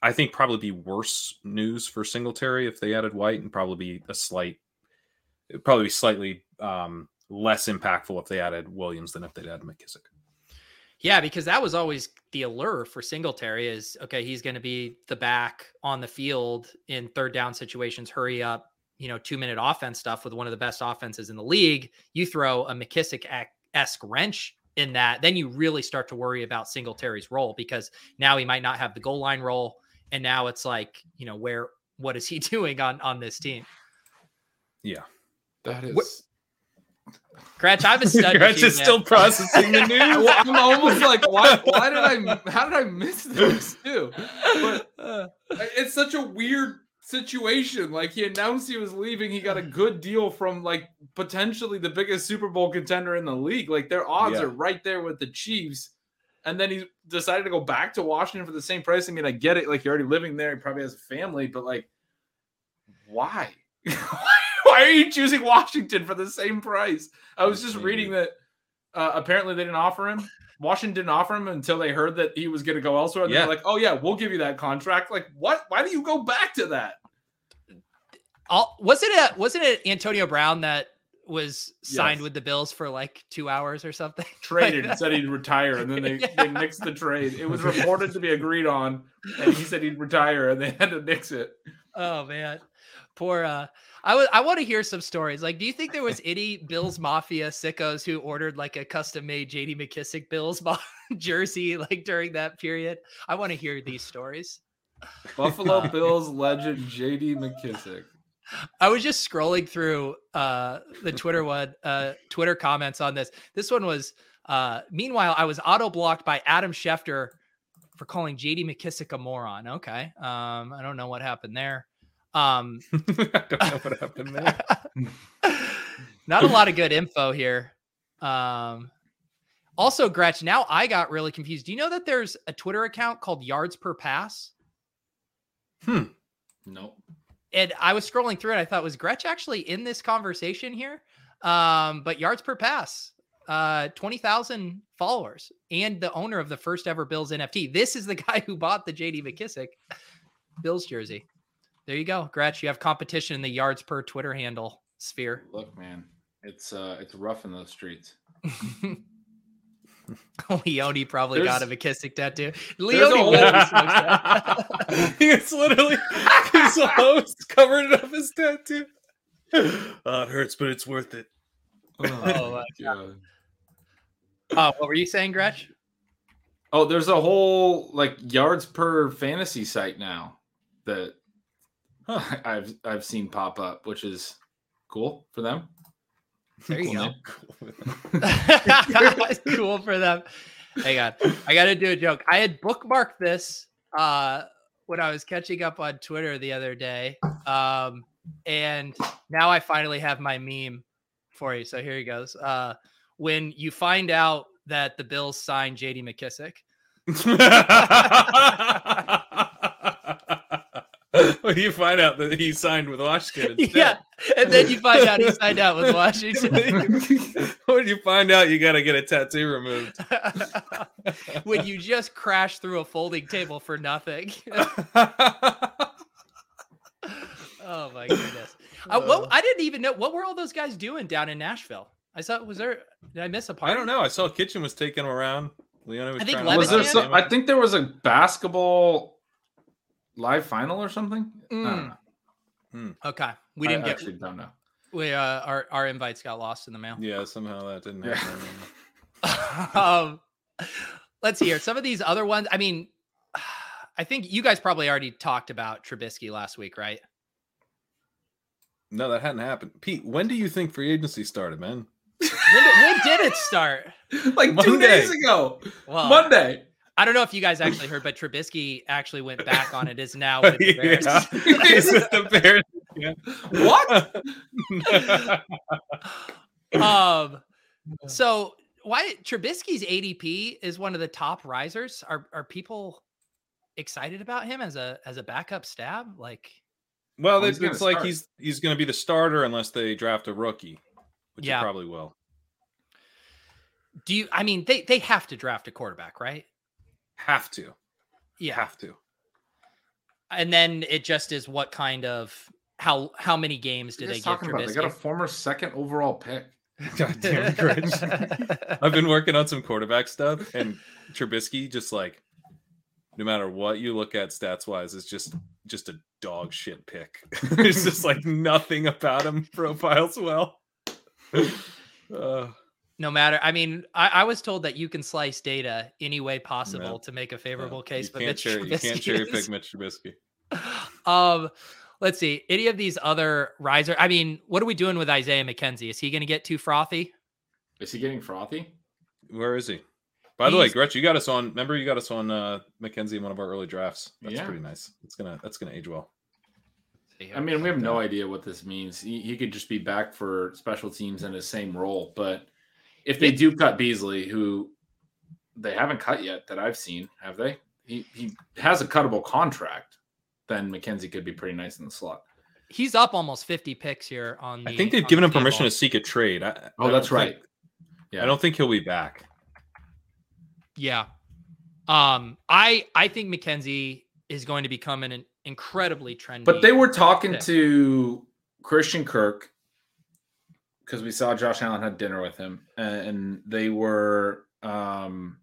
B: I think probably be worse news for Singletary if they added White, and probably be a slight, probably be slightly um, less impactful if they added Williams than if they'd added McKissic.
A: Yeah, because that was always the allure for Singletary is okay, he's going to be the back on the field in third down situations, hurry up, you know, two minute offense stuff with one of the best offenses in the league. You throw a McKissic esque wrench in that, then you really start to worry about Singletary's role because now he might not have the goal line role. And now it's like, you know, where, what is he doing on, on this team?
B: Yeah.
C: That is.
A: What- Gretch, I'm a stud. with
B: Gretch is
A: man.
B: still processing the news.
C: Well, I'm almost like, why? Why did I? How did I miss this too? But
A: Uh,
C: it's such a weird situation. Like he announced he was leaving. He got a good deal from like potentially the biggest Super Bowl contender in the league. Like their odds
B: Yeah.
C: are right there with the Chiefs. And then he decided to go back to Washington for the same price. I mean, I get it. Like you're already living there. He probably has a family, but like, why? why are you choosing Washington for the same price? I was just reading that uh, apparently they didn't offer him. Washington didn't offer him until they heard that he was going to go elsewhere. And
B: Yeah.
C: They're like, oh yeah, we'll give you that contract. Like, what? Why do you go back to that?
A: All, wasn't it wasn't it Antonio Brown that was signed
C: Yes.
A: with the Bills for like two hours or something?
C: Traded
A: Like
C: and said he'd retire, and then they,
A: Yeah.
C: they nixed the trade. It was reported to be agreed on, and he said he'd retire, and they had to nix it.
A: Oh man, poor. uh I would. I want to hear some stories. Like, do you think there was any Bills Mafia sickos who ordered like a custom made JD McKissic Bills jersey like during that period? I want to hear these stories.
C: Buffalo Bills legend JD McKissic.
A: I was just scrolling through uh the Twitter one, uh Twitter comments on this. This one was uh meanwhile, I was auto blocked by Adam Schefter for calling JD McKissic a moron. Okay. Um, I don't know what happened there. Um
B: I don't know what happened there.
A: not a lot of good info here. Um also, Gretch, now I got really confused. Do you know that there's a Twitter account called Yards Per Pass? Hmm.
C: Nope.
A: And I was scrolling through it. I thought, was Gretch actually in this conversation here? Um, but yards per pass, uh, 20,000 followers and the owner of the first ever Bills NFT. This is the guy who bought the JD McKissic Bills jersey. There you go. Gretch, you have competition in the yards per Twitter handle sphere.
C: Look, man, it's uh, it's rough in those streets.
A: Leone probably got a McKissic tattoo.
C: there's
A: Leone
C: whole-
B: it's literally his host covered up his tattoo. Oh, it hurts, but it's worth it.
C: Oh,
A: my
C: God.
A: Uh, what were you saying, Gretch?
C: Oh, there's a whole like yards per fantasy site now that
B: Huh.
C: I've I've seen pop up, which is cool for them.
A: There you
C: Cool
A: go.
C: name.
A: cool for them. Hang on. I got to do a joke. I had bookmarked this uh, when I was catching up on Twitter the other day. Um, and now I finally have my meme for you. So here he goes. Uh, when you find out that the Bills signed JD McKissic,
B: well, you find out that he signed with Washington. Instead.
A: yeah, and then you find out he signed out with Washington.
B: when you find out you got to get a tattoo removed.
A: when you just crash through a folding table for nothing. oh my goodness. I, what, uh. I didn't even know what were all those guys doing down in Nashville. I saw was there did I miss a part?
B: I don't know. I saw Kitchen was taking him around. Leona was
A: I think
B: trying to
C: Was there some, I think there was a basketball live final or something. I don't
A: Mm. Okay, we didn't get
C: actually don't know.
A: we uh our our invites got lost in the mail.
B: Yeah, somehow that didn't happen.
A: um, let's hear some of these other ones. I mean, I think you guys probably already talked about Trubisky last week, right?
B: no, that hadn't happened. Pete, when do you think free agency started, man?
A: When did, when did it start?
C: like two days ago,
A: Well,
C: Monday.
A: I don't know if you guys actually heard, but Trubisky actually went back on it. Is now with the Bears.
B: Yeah. With the Bears. Yeah.
C: What?
A: um, so why Trubisky's ADP is one of the top risers? Are are people excited about him as a as a backup stab? Like,
B: well,
C: Oh,
B: it's, it's like he's he's going to be the starter unless they draft a rookie, which
A: Yeah.
B: they probably will.
A: do you? I mean, they they have to draft a quarterback, right?
B: Have to.
A: Yeah,
B: Have to.
A: and then it just is what kind of how how many games do they
C: you
A: give
C: talking about? They got a former second overall pick.
B: God damn it, Grinch. I've been working on some quarterback stuff, and Trubisky just like, no matter what you look at stats wise, is just just a dog shit pick. it's just like nothing about him profiles well. Uh,
A: no matter. I mean, I, I was told that you can slice data any way possible
B: No.
A: to make a
B: no,
A: favorable case,
B: you
A: but
B: can't, cherry, you can't cherry pick Mitch Trubisky.
A: um, let's see. Any of these other riser? I mean, what are we doing with Isaiah McKenzie? Is he going to get too frothy?
C: Is he getting frothy?
B: Where is he? By the way,
A: He's-
B: Gretch, you got us on. Remember, you got us on uh, McKenzie in one of our early drafts. That's
C: Yeah.
B: pretty nice. It's gonna that's gonna age well.
C: I mean, we have no idea what this means. He, he could just be back for special teams in his same role. But if they do cut Beasley, who they haven't cut yet that I've seen, have they? He he has a cuttable contract. Then McKenzie could be pretty nice in the slot.
A: he's up almost 50 picks here on the
B: I think they've given
A: the
B: him permission
A: table.
B: to seek a trade. I, I
C: Oh,
B: don't
C: that's
B: think-
C: right. Yeah.
B: I don't think he'll be back.
A: Yeah. Um, I I think McKenzie is going to become an incredibly trendy.
C: But they were talking
A: pick.
C: to Christian Kirk because we saw Josh Allen had dinner with him, and they were um,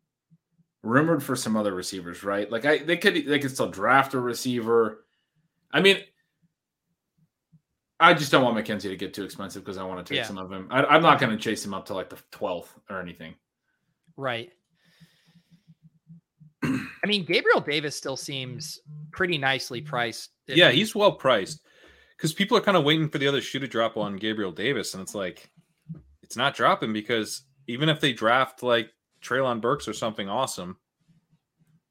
C: rumored for some other receivers, right? Like I, they could they could still draft a receiver. I mean, I just don't want McKenzie to get too expensive because I want to take
A: Yeah.
C: some of him. I, I'm not going to chase him up to like the twelfth or anything.
A: right. I mean, Gabriel Davis still seems pretty nicely priced.
B: Yeah, he's well priced because people are kind of waiting for the other shoe to drop on Gabriel Davis, and it's like it's not dropping because even if they draft like Treylon Burks or something awesome,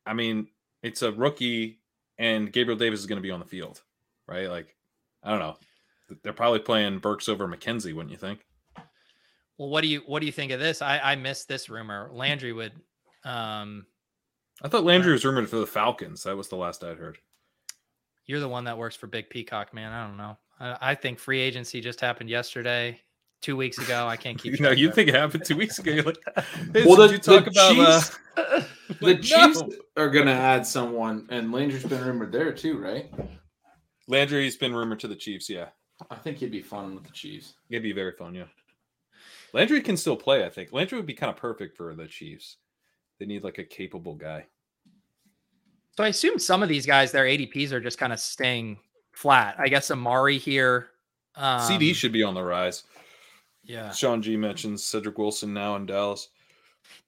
B: I mean, it's a rookie, and Gabriel Davis is going to be on the field, right? Like, I don't know. They're probably playing Burks over McKenzie, wouldn't you think?
A: Well, what do you what do you think of this? I I missed this rumor. Landry would. Um,
B: I thought Landry was rumored for the Falcons. That was the last I'd heard.
A: You're the one that works for Big Peacock, man. I don't know. I, I think free agency just happened yesterday, two weeks ago. I can't keep.
B: You know, you think it happened two weeks ago? You're like, hey,
C: Well, the-
B: did you talk
C: the
B: about uh,
C: Chiefs-
A: it.
C: The Chiefs
B: no.
C: are going to add someone, and Landry's been rumored there too, right?
B: Landry's been rumored to the Chiefs. Yeah,
C: I think he'd be fun with the Chiefs.
B: it'd be very fun. Yeah, Landry can still play. I think Landry would be kind of perfect for the Chiefs. They need like a capable guy.
A: So I assume some of these guys, their ADPs are just kind of staying flat. I guess Amari here. Um,
B: CD should be on the rise.
A: Yeah.
B: Sean G mentions Cedric Wilson now in Dallas.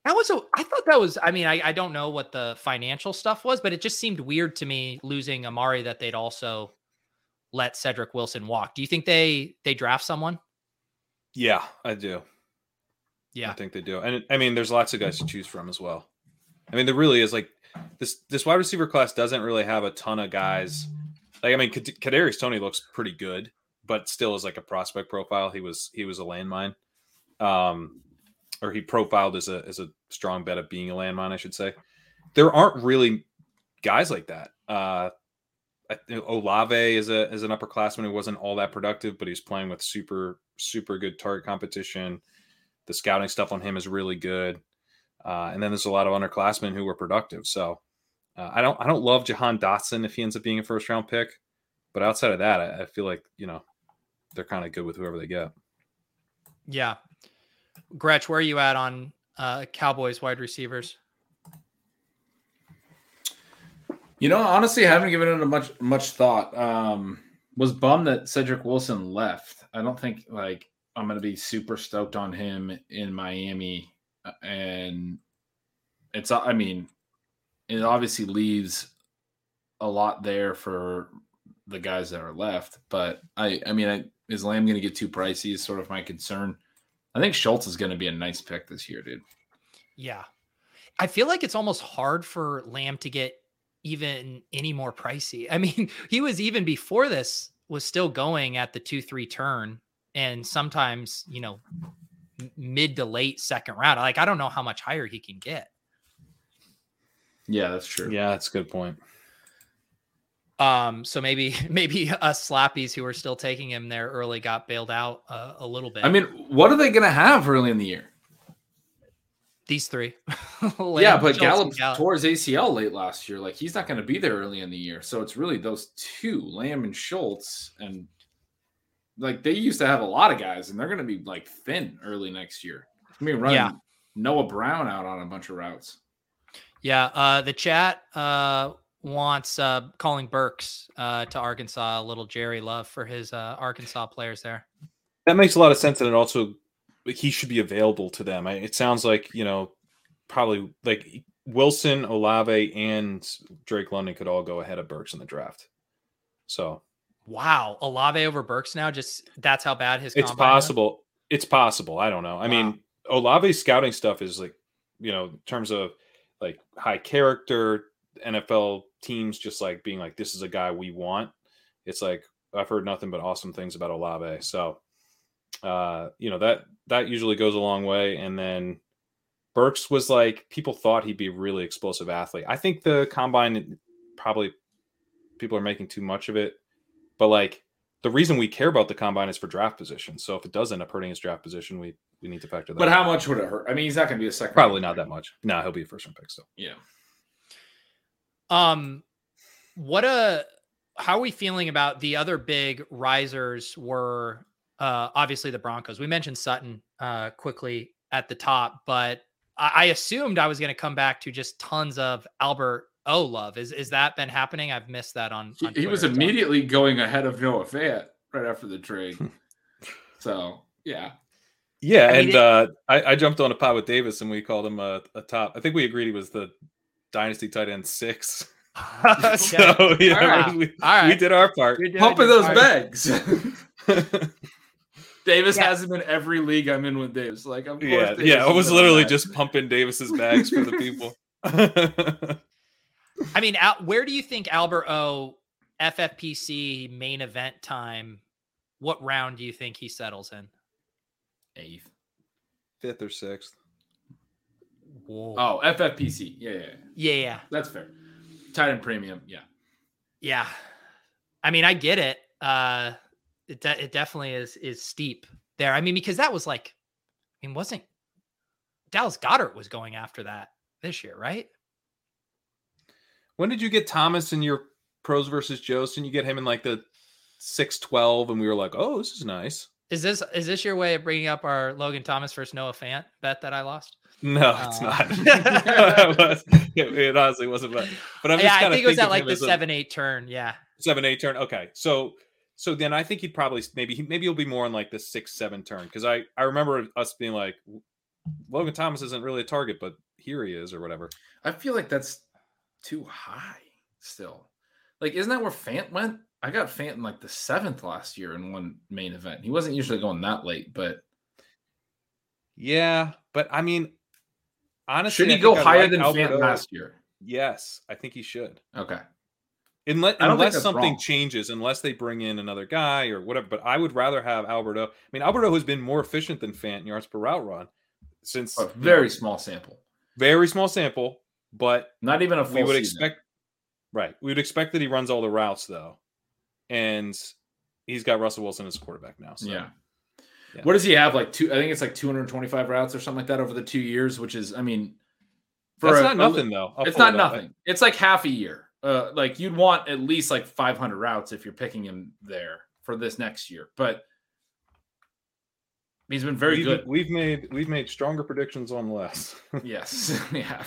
A: That was a. I thought that was. I mean, I, I don't know what the financial stuff was, but it just seemed weird to me losing Amari that they'd also let Cedric Wilson walk. Do you think they they draft someone?
B: Yeah, I do.
A: Yeah.
B: I think they do. And I mean, there's lots of guys to choose from as well. I mean, there really is like this this wide receiver class doesn't really have a ton of guys. Like I mean, Kad- Kadarius Toney looks pretty good, but still is like a prospect profile. He was he was a landmine, um, or he profiled as a as a strong bet of being a landmine, I should say. There aren't really guys like that. Uh, Olave is a is an upperclassman who wasn't all that productive, but he's playing with super super good target competition. The scouting stuff on him is really good, uh, and then there's a lot of underclassmen who were productive. So uh, I don't I don't love Jahan Dotson if he ends up being a first round pick, but outside of that, I, I feel like you know they're kind of good with whoever they get.
A: Yeah. Gretch, where are you at on uh, Cowboys wide receivers?
C: You know, honestly, I haven't given it a much much thought. Um, was bummed that Cedric Wilson left. I don't think like I'm going to be super stoked on him in Miami, and it's I mean, it obviously leaves a lot there for the guys that are left. But I I mean, I, is Lamb going to get too pricey? Is sort of my concern. I think Schultz is going to be a nice pick this year, dude.
A: Yeah, I feel like it's almost hard for Lamb to get even any more pricey. I mean, he was even before this was still going at the two three turn, and sometimes you know mid to late second round. Like I don't know how much higher he can get.
C: Yeah, that's true.
B: Yeah, that's a good point.
A: Um, so maybe maybe us slappies who are still taking him there early got bailed out uh, a little bit.
C: I mean, what are they going to have early in the year?
A: these three.
C: yeah, but Gallup, Gallup tore his ACL late last year. Like he's not going to be there early in the year. So it's really those two, Lamb and Schultz, and like they used to have a lot of guys, and they're going to be like thin early next year. I mean, running yeah. Noah Brown out on a bunch of routes.
A: Yeah, uh, the chat uh, wants uh, calling Burks uh, to Arkansas a little Jerry Love for his uh, Arkansas players there.
B: That makes a lot of sense, and it also he should be available to them. It sounds like you know probably like Wilson, Olave, and Drake London could all go ahead of Burks in the draft. So,
A: wow, Olave over Burks now. Just that's how bad his.
B: It's possible. It's possible. I don't know. I wow. mean, Olave's scouting stuff is like, you know, in terms of like high character NFL teams, just like being like, this is a guy we want. It's like I've heard nothing but awesome things about Olave. So, uh, you know that that usually goes a long way. And then Burks was like people thought he'd be a really explosive athlete. I think the combine probably people are making too much of it, but like the reason we care about the combine is for draft position. So if it does end up hurting his draft position, we we need to factor that.
C: But how much would it hurt? I mean, he's not going to be a second.
B: Probably not that much. No, he'll be a first round pick still.
C: Yeah.
A: Um, what a how are we feeling about the other big risers were uh, obviously the Broncos. We mentioned Sutton uh, quickly at the top, but I, I assumed I was going to come back to just tons of Albert O love. Is is that been happening? I've missed that on.
C: on he, he was immediately going ahead of Noah Fant right after the trade. so yeah.
B: Yeah, I mean, and it, uh, I, I, jumped on a pod with Davis, and we called him a, a, top. I think we agreed he was the dynasty tight end six. okay. So yeah, right. we, we, did our part.
C: Pumping those part. bags. Davis yeah. has him in every league I'm in with Davis. Like, of course,
B: yeah,
C: Davis
B: yeah. I was literally just pumping Davis's bags for the people.
A: I mean, Al- where do you think Albert O FFPC main event time? What round do you think he settles in?
C: Eighth,
B: fifth, or sixth?
C: Whoa. Oh, FFPC. Yeah, yeah, yeah.
A: Yeah, yeah.
C: That's fair. Titan premium. Yeah.
A: Yeah. I mean, I get it. Uh it, de- it definitely is is steep there. I mean, because that was like, I mean, wasn't Dallas Goedert was going after that this year, right?
B: When did you get Thomas in your pros versus Joe's? Didn't you get him in like the six twelve? And we were like, oh, this is nice.
A: Is this is this your way of bringing up our Logan Thomas versus Noah Fant bet that I lost?
B: No, it's uh, not. it, was, it, it, honestly wasn't. But, but I'm
A: yeah, I think it was at like the seven eight turn. Yeah,
B: seven eight turn. Okay, so so then I think he'd probably maybe maybe he'll be more on like the six seven turn because I I remember us being like Logan Thomas isn't really a target, but here he is or whatever.
C: I feel like that's too high still. Like, isn't that where Fant went? I got Fant in like the seventh last year in one main event. He wasn't usually going that late, but
B: yeah, but I mean, honestly,
C: should he go higher like than Fant last year?
B: Yes, I think he should.
C: Okay.
B: Unless, unless something wrong. changes, unless they bring in another guy or whatever. But I would rather have Alberto. I mean, Alberto has been more efficient than Fant yards per route run since
C: a very know, small sample.
B: Very small sample, but
C: not even a
B: we would
C: season.
B: expect. Right, we would expect that he runs all the routes though, and he's got Russell Wilson as a quarterback now. So.
C: Yeah. yeah. What does he have? Like two? I think it's like 225 routes or something like that over the two years, which is, I mean,
B: for That's a, not nothing though.
C: I'll it's not it nothing. It's like half a year uh, like you'd want at least like 500 routes if you're picking him there for this next year. But he's been very
B: we've,
C: good.
B: We've made we've made stronger predictions on less.
C: yes, yeah,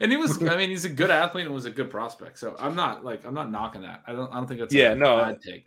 C: and he was. I mean, he's a good athlete and was a good prospect. So I'm not like I'm not knocking that. I don't. I don't think that's
B: yeah. no,
C: bad take.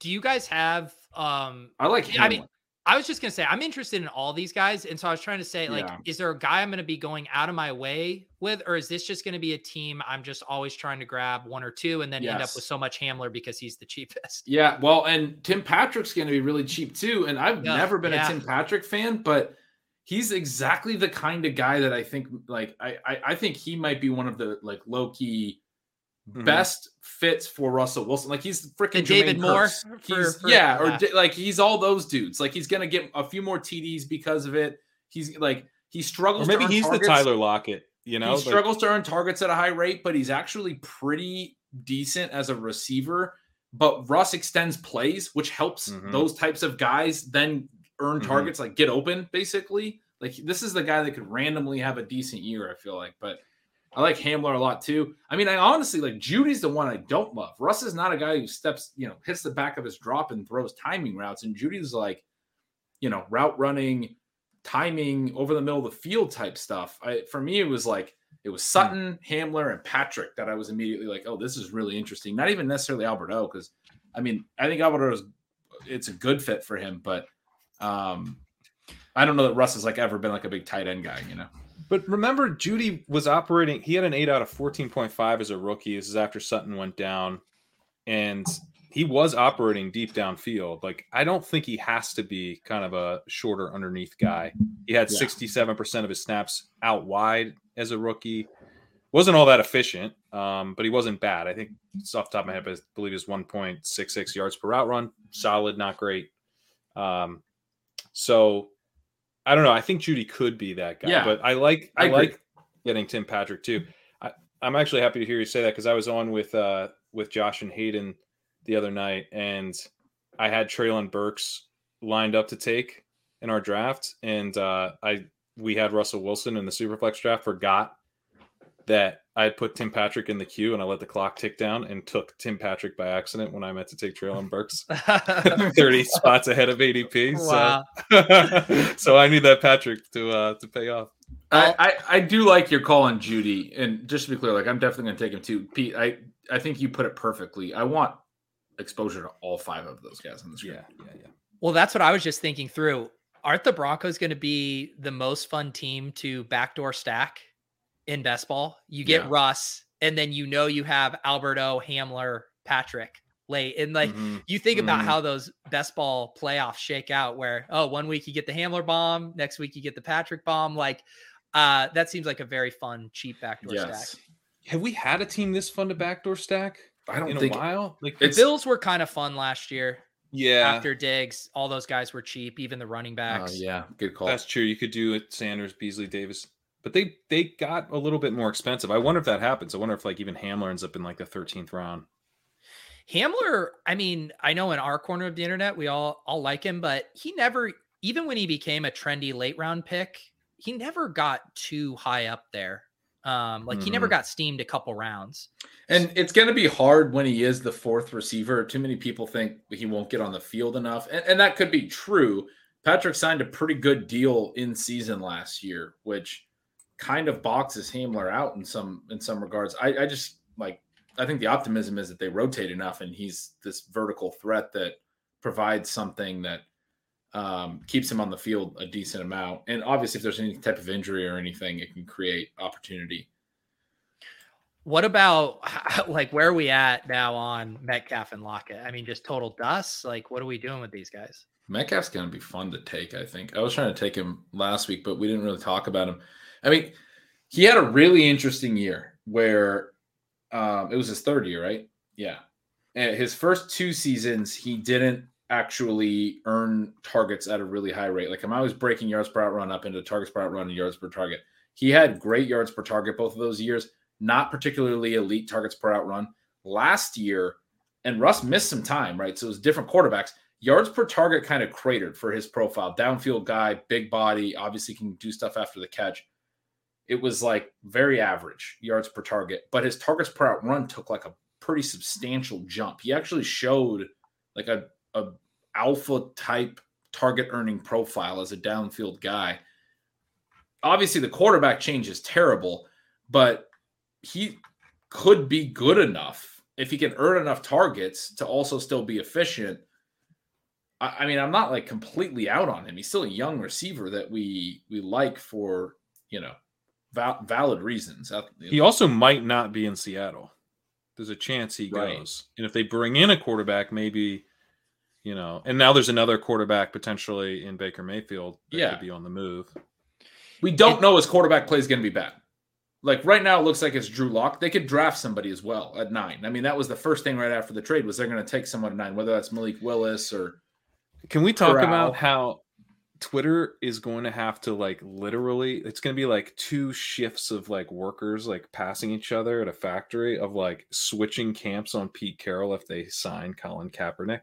A: Do you guys have? um
C: I like.
A: I mean, I was just gonna say I'm interested in all these guys, and so I was trying to say, like,
C: Yeah.
A: is there a guy I'm gonna be going out of my way with, or is this just gonna be a team I'm just always trying to grab one or two and then end up with so much Hamler because he's the cheapest?
C: Yeah, well, and Tim Patrick's going to be really cheap too. And I've
A: Yeah,
C: never been
A: yeah.
C: a Tim Patrick fan, but he's exactly the kind of guy that I think, like, I, I, I think he might be one of the like low key
B: Mhm.
C: best fits for Russell Wilson. Like he's freaking
A: The David
C: Jermaine
A: Moore for-
C: He's-
A: for-
C: yeah, or
A: yeah.
C: di- like he's all those dudes. Like he's going to get a few more TDs because of it. He's like he
B: Or
C: struggles.
B: maybe
C: to earn
B: he's
C: targets.
B: the Tyler Lockett. You know,
C: he
B: Like,
C: struggles to earn targets at a high rate, but he's actually pretty decent as a receiver. But Russ extends plays, which helps
B: Mhm.
C: those types of guys then earn
B: Mhm.
C: targets, like get open, basically. Like this is the guy that could randomly have a decent year, I feel like. But I like Hamler a lot too. I mean, I honestly like Jeudy's the one I don't love. Russ is not a guy who steps, you know, hits the back of his drop and throws timing routes. And Jeudy's like, you know, route running, timing over the middle of the field type stuff. I, for me, it was like it was Sutton, Hamler, and Patrick that I was immediately like, oh, this is really interesting. Not even necessarily Alberto, because I mean, I think Alberto is it's a good fit for him, but um, I don't know that Russ has like ever been like a big tight end guy, you know.
B: But remember, Jeudy was operating. He had an eight out of fourteen point five as a rookie. This is after Sutton went down, and he was operating deep downfield. Like I don't think he has to be kind of a shorter underneath guy. He had sixty seven percent of his snaps out wide as a rookie. wasn't all that efficient, um, but he wasn't bad. I think it's off the top of my head, I believe is one point six six yards per route run. Solid, not great. Um, so I don't know. I think Jeudy could be that guy,
C: Yeah.
B: but I like
C: I
B: I, like getting Tim Patrick too. I, I'm actually happy to hear you say that because I was on with uh with Josh and Hayden the other night, and I had Treylon Burks lined up to take in our draft, and uh, I we had Russell Wilson in the Superflex draft. Forgot that I had put Tim Patrick in the queue, and I let the clock tick down and took Tim Patrick by accident when I meant to take Treylon Burks. 30 spots ahead of ADP.
A: wow.
B: So, so I need that Patrick to uh to pay off.
C: I, I I do like your call on Jeudy, and just to be clear, like I'm definitely going to take him too. Pete, I I think you put it perfectly. I want exposure to all five of those guys on the screen.
B: Yeah, yeah, yeah.
A: Well, that's what I was just thinking through. Aren't the Broncos going to be the most fun team to backdoor stack in best ball? You get
C: Yeah.
A: Russ, and then you know you have Alberto, Hamler, Patrick late. And like
B: Mhm.
A: you think about
C: Mhm.
A: how those best ball playoffs shake out, where oh, one week you get the Hamler bomb, next week you get the Patrick bomb. Like uh that seems like a very fun, cheap backdoor
C: Yes,
A: stack.
B: Have we had a team this fun to backdoor stack
C: I don't
B: in
C: think
B: a while? Like
A: The Bills were kind of fun last year
B: yeah,
A: after Diggs. All those guys were cheap, even the running
C: Oh
A: backs.
C: yeah, good call.
B: that's true. You could do it Sanders, Beasley, Davis. But they they got a little bit more expensive. I wonder if that happens. I wonder if like even Hamler ends up in like the 13th round.
A: Hamler, I mean, I know in our corner of the internet, we all all like him, but he never, even when he became a trendy late round pick, he never got too high up there. Um, like he never
B: Mhm.
A: got steamed a couple rounds.
C: And it's going to be hard when he is the fourth receiver. Too many people think he won't get on the field enough. And, and that could be true. Patrick signed a pretty good deal in season last year, which kind of boxes Hamler out in some in some regards. I, I just like I think the optimism is that they rotate enough and he's this vertical threat that provides something that um, keeps him on the field a decent amount. And obviously if there's any type of injury or anything, it can create opportunity.
A: What about like where are we at now on Metcalf and Lockett? I mean, just total dust. Like, what are we doing with these guys?
C: Metcalf's going to be fun to take, I think. I was trying to take him last week, but we didn't really talk about him. I mean, he had a really interesting year where um, it was his third year, right? Yeah. And his first two seasons, he didn't actually earn targets at a really high rate. Like I'm always breaking yards per out run up into targets per out run and yards per target. He had great yards per target both of those years, not particularly elite targets per out run. Last year, and Russ missed some time, right? So it was different quarterbacks yards per target kind of cratered for his profile. Downfield guy, big body, obviously can do stuff after the catch. It was like very average yards per target, but his targets per out run took like a pretty substantial jump. He actually showed like a, a alpha type target earning profile as a downfield guy. Obviously, the quarterback change is terrible, but he could be good enough if he can earn enough targets to also still be efficient, I, I mean, I'm not like completely out on him. He's still a young receiver that we we like for you know val- valid reasons.
B: He also might not be in Seattle. There's a chance he
C: Right.
B: goes. And if they bring in a quarterback, maybe, you know, and now there's another quarterback potentially in Baker Mayfield that
C: Yeah.
B: could be on the move.
C: we don't know his quarterback play is going to be bad. Like right now, it looks like it's Drew Lock. They could draft somebody as well at nine. I mean, that was the first thing right after the trade was they're going to take someone at nine, whether that's Malik Willis or
B: Can we talk
C: Corral.
B: about how Twitter is going to have to like literally it's going to be like two shifts of like workers like passing each other at a factory of like switching camps on Pete Carroll if they sign Colin Kaepernick.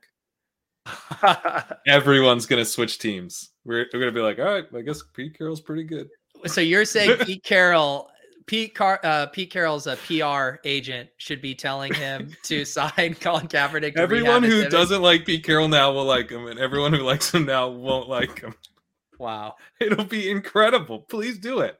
B: Everyone's going to switch teams. We're, we're going to be like, all right, I guess Pete Carroll's pretty good.
A: so you're saying Pete Carroll, Pete Car, uh, Pete Carroll's a PR agent should be telling him to sign Colin Kaepernick.
B: Everyone who doesn't like Pete Carroll now will like him, and everyone who likes him now won't like him.
A: Wow.
B: It'll be incredible. Please do it.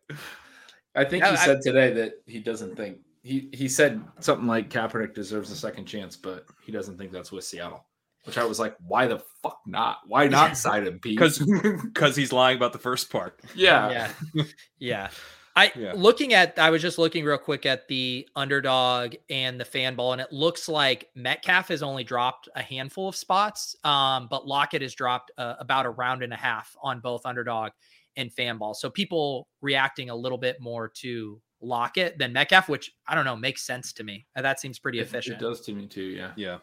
C: I think
A: Yeah,
C: he
A: I-
C: said today that he doesn't think he he said something like Kaepernick deserves a second chance, but he doesn't think that's with Seattle. Which I was like, why the fuck not? Why not sign him, Pete?
B: 'Cause- Because he's lying about the first part.
C: yeah,
A: yeah yeah i
B: Yeah.
A: looking at i was just looking real quick at the underdog and the Fanball and it looks like metcalf has only dropped a handful of spots um but lockett has dropped uh, about a round and a half on both underdog and Fanball so people reacting a little bit more to lockett than metcalf which i don't know makes sense to me Uh, that seems pretty
C: It-
A: efficient
C: It does to me too. Yeah.
B: Yeah.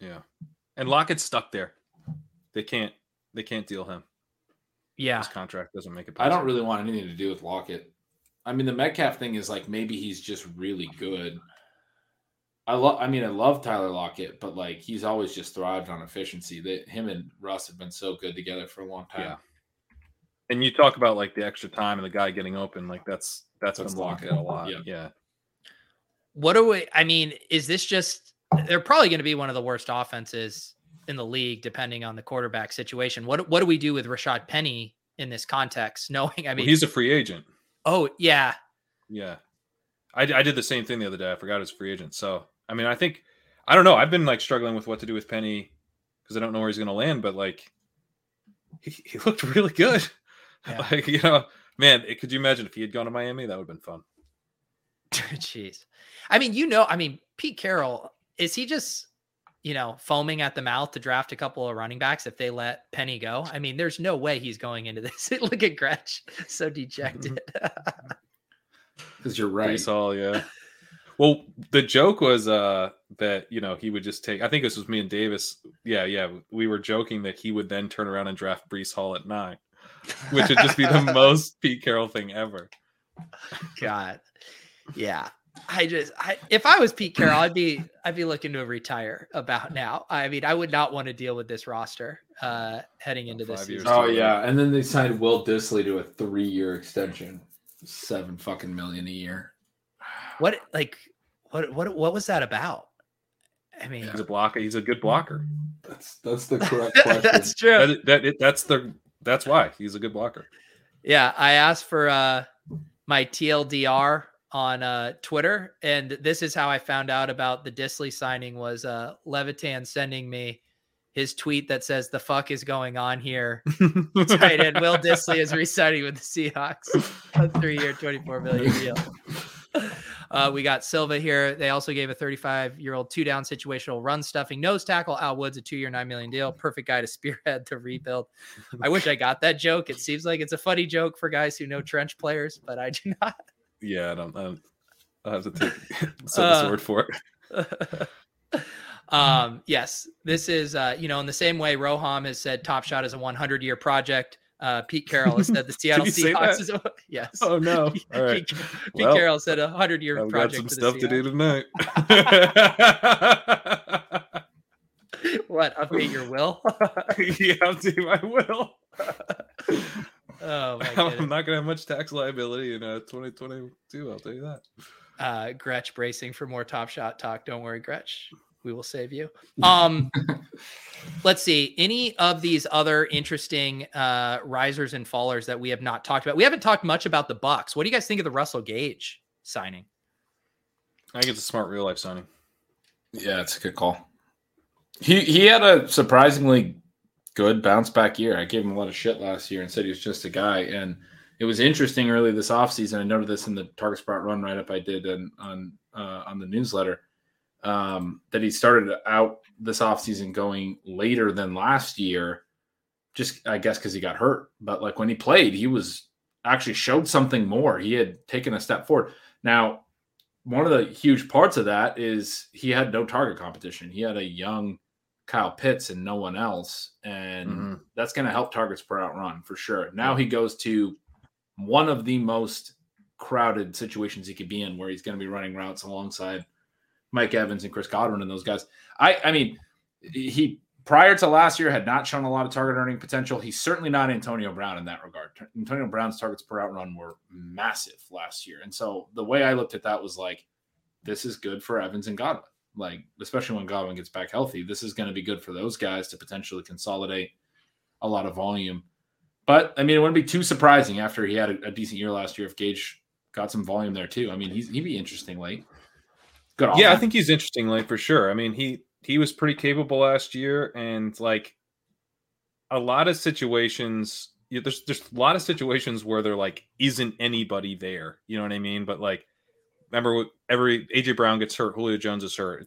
B: Yeah. And Lockett's stuck there. They can't they can't deal him.
A: yeah
B: His contract doesn't make it
C: I don't really want anything to do with Lockett. I mean, the Metcalf thing is like maybe he's just really good. I love. I mean, I love Tyler Lockett, but like he's always just thrived on efficiency. That him and Russ have been so good together for a long time.
B: Yeah. And you talk about like the extra time and the guy getting open, like that's that's,
C: That's
B: been Lockett
C: Lockett.
B: a lot.
C: Yeah.
B: yeah.
A: what do we i mean is this just they're probably going to be one of the worst offenses in the league depending on the quarterback situation what what do we do with rashaad penny in this context knowing i
B: Well,
A: mean
B: he's a free agent.
A: Oh yeah
B: Yeah. I, I did the same thing the other day. I forgot his free agent. So, I mean, I think, I don't know. I've been like struggling with what to do with Penny because I don't know where he's going to land, but like, he, he looked really good.
A: Yeah.
B: Like, you know, man, it, could you imagine if he had gone to Miami? That would have been fun.
A: jeez i mean you know i mean pete carroll is he just you know foaming at the mouth to draft a couple of running backs if they let penny go i mean there's no way he's going into this look at gretch so dejected
C: because you're right.
B: Breece Hall, yeah. Well, the joke was uh that you know he would just take. I think this was me and Davis. Yeah, yeah. We were joking that he would then turn around and draft Breece Hall at nine, which would just be the most Pete Carroll thing ever.
A: God. Yeah. I just I if I was Pete Carroll, I'd be I'd be looking to retire about now. I mean, I would not want to deal with this roster uh heading into this
B: Five years
A: season.
C: Oh yeah, and then they signed Will Dissly to a three-year extension, seven fucking million a year.
A: What like what what what was that about? I mean,
B: He's a blocker. He's a good blocker.
C: That's that's the correct question.
A: that's true.
B: That, that it, that's the that's why he's a good blocker.
A: Yeah, I asked for uh my TLDR on uh Twitter, and this is how I found out about the Dissly signing was uh Levitan sending me his tweet that says the fuck is going on here. Tight end Will Dissly is resigning with the Seahawks, a three-year, twenty-four million deal. Uh, we got Silva here. They also gave a 35-year-old two-down situational run stuffing nose tackle. Al Woods a two-year, nine million deal. Perfect guy to spearhead the rebuild. I wish I got that joke. It seems like it's a funny joke for guys who know trench players, but I do not.
B: Yeah, I don't. I don't I have to take set
A: Uh,
B: the sword for it.
A: um, yes, this is uh, you know in the same way Roham has said Top Shot is a 100 year project. Uh, Pete Carroll has said the Seattle Seahawks is a yes.
B: Oh no! All right,
A: Pete, Pete
B: Well,
A: Carroll said a 100 year
B: I've got some stuff to do tonight.
A: What update your will?
B: yeah, I'll do. I will.
A: Oh my
B: I'm not gonna have much tax liability in uh, 2022. I'll tell you that.
A: uh, Gretch bracing for more Top Shot talk. Don't worry, Gretch. We will save you. Um, let's see. Any of these other interesting uh, risers and fallers that we have not talked about? We haven't talked much about the Bucks. What do you guys think of the Russell Gage signing?
B: I think it's a smart real life signing.
C: Yeah, it's a good call. He he had a surprisingly good bounce back year. I gave him a lot of shit last year and said he was just a guy. And it was interesting early this offseason. I noted this in the target spot run write up I did on on uh, on the newsletter um, that he started out this offseason going later than last year. Just I guess because he got hurt, but like when he played, he was actually showed something more. He had taken a step forward. Now, one of the huge parts of that is he had no target competition. He had a young Kyle Pitts and no one else. And mm-hmm. that's going to help targets per out run for sure. Now he goes to one of the most crowded situations he could be in where he's going to be running routes alongside Mike Evans and Chris Godwin and those guys. I I mean, he prior to last year had not shown a lot of target earning potential. He's certainly not Antonio Brown in that regard. Antonio Brown's targets per out run were massive last year. And so the way I looked at that was like, this is good for Evans and Godwin like especially when Godwin gets back healthy, this is going to be good for those guys to potentially consolidate a lot of volume. But I mean, it wouldn't be too surprising after he had a, a decent year last year if Gage got some volume there too. I mean, he's he'd be interesting late.
B: Good. Yeah, I think he's interesting late for sure. I mean, he he was pretty capable last year, and like a lot of situations, there's there's a lot of situations where there like isn't anybody there. You know what I mean? But like remember every AJ Brown gets hurt, Julio Jones is hurt.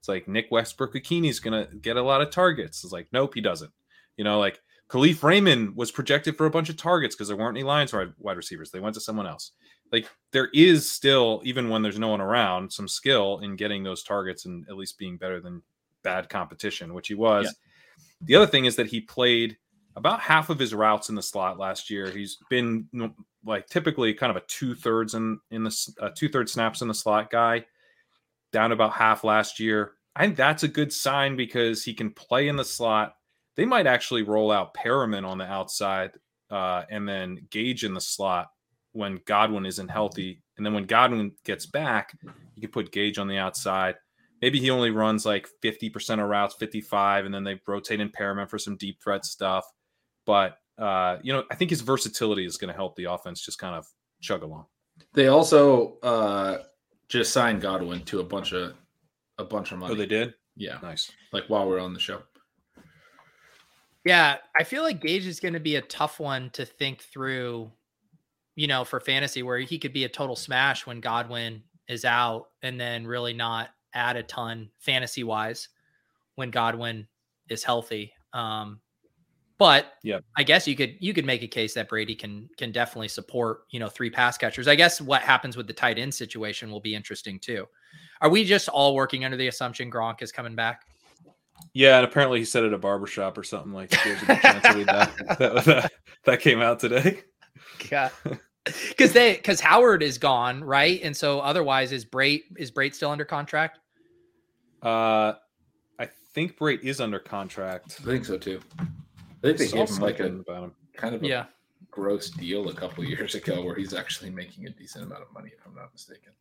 B: It's like Nick Westbrook-Ikhine gonna get a lot of targets. It's like, nope, he doesn't. You know, like Kalif Raymond was projected for a bunch of targets because there weren't any Lions wide receivers. They went to someone else. Like there is still, even when there's no one around, some skill in getting those targets and at least being better than bad competition, which he was. Yeah. The other thing is that he played about half of his routes in the slot last year. He's been like typically kind of a two thirds in in the uh, two thirds snaps in the slot guy, down about half last year. I think that's a good sign because he can play in the slot. They might actually roll out Perriman on the outside uh, and then Gage in the slot when Godwin isn't healthy. And then when Godwin gets back, you can put Gage on the outside. Maybe he only runs like 50% of routes, 55, and then they rotate in Perriman for some deep threat stuff. But uh, you know, I think his versatility is going to help the offense just kind of chug along.
C: They also uh, just signed Godwin to a bunch of a bunch of money.
B: Oh, they did.
C: Yeah,
B: nice.
C: Like while we're on the show.
A: Yeah, I feel like Gage is going to be a tough one to think through. You know, for fantasy, where he could be a total smash when Godwin is out, and then really not add a ton fantasy wise when Godwin is healthy. Um, but yeah, I guess you could you could make a case that Brady can can definitely support you know three pass catchers. I guess what happens with the tight end situation will be interesting too. Are we just all working under the assumption Gronk is coming back?
B: Yeah, and apparently he said at a barbershop or something like that. that, that, that came out today.
A: Yeah. Because they because Howard is gone, right? And so otherwise is Brate is Brate still under contract?
B: Uh I think Brate is under contract.
C: I think so too. I think they gave him like a kind of a
A: yeah.
C: gross deal a couple years ago where he's actually making a decent amount of money, if I'm not mistaken.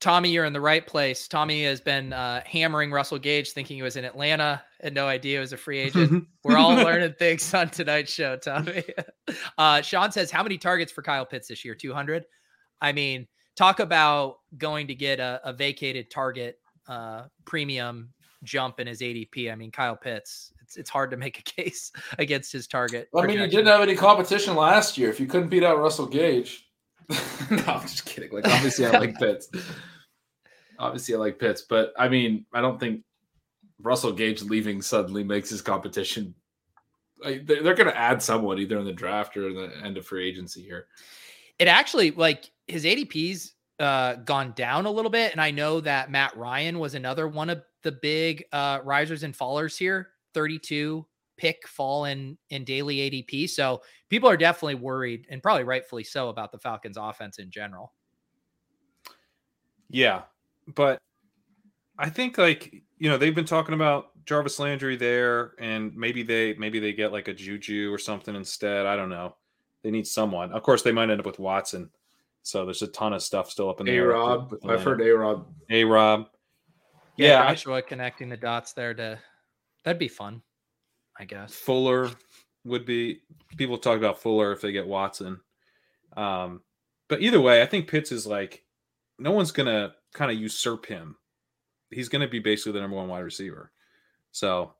A: Tommy, you're in the right place. Tommy has been uh, hammering Russell Gage, thinking he was in Atlanta, had no idea he was a free agent. We're all learning things on tonight's show, Tommy. Uh, Sean says, How many targets for Kyle Pitts this year? 200. I mean, talk about going to get a, a vacated target uh, premium jump in his ADP. I mean, Kyle Pitts, it's it's hard to make a case against his target.
C: I mean, you didn't have any competition last year. If you couldn't beat out Russell Gage, no, I'm just kidding. Like, obviously, I like Pitts. Obviously, I like Pitts, but I mean, I don't think Russell Gage leaving suddenly makes his competition. Like, they're, they're going to add someone either in the draft or in the end of free agency here.
A: It actually like his ADP's uh, gone down a little bit, and I know that Matt Ryan was another one of the big uh, risers and fallers here. 32 pick fall in in daily ADP. So people are definitely worried and probably rightfully so about the Falcons offense in general.
B: Yeah, but I think like you know they've been talking about Jarvis Landry there, and maybe they maybe they get like a Juju or something instead. I don't know. They need someone. Of course, they might end up with Watson. So there's a ton of stuff still up in the
C: A Rob. I've heard A Rob.
B: A Rob.
A: Yeah, yeah Joshua I, connecting the dots there to that'd be fun. I guess.
B: Fuller would be people talk about Fuller if they get Watson. Um, but either way, I think Pitts is like no one's gonna kind of usurp him he's going to be basically the number one wide receiver. So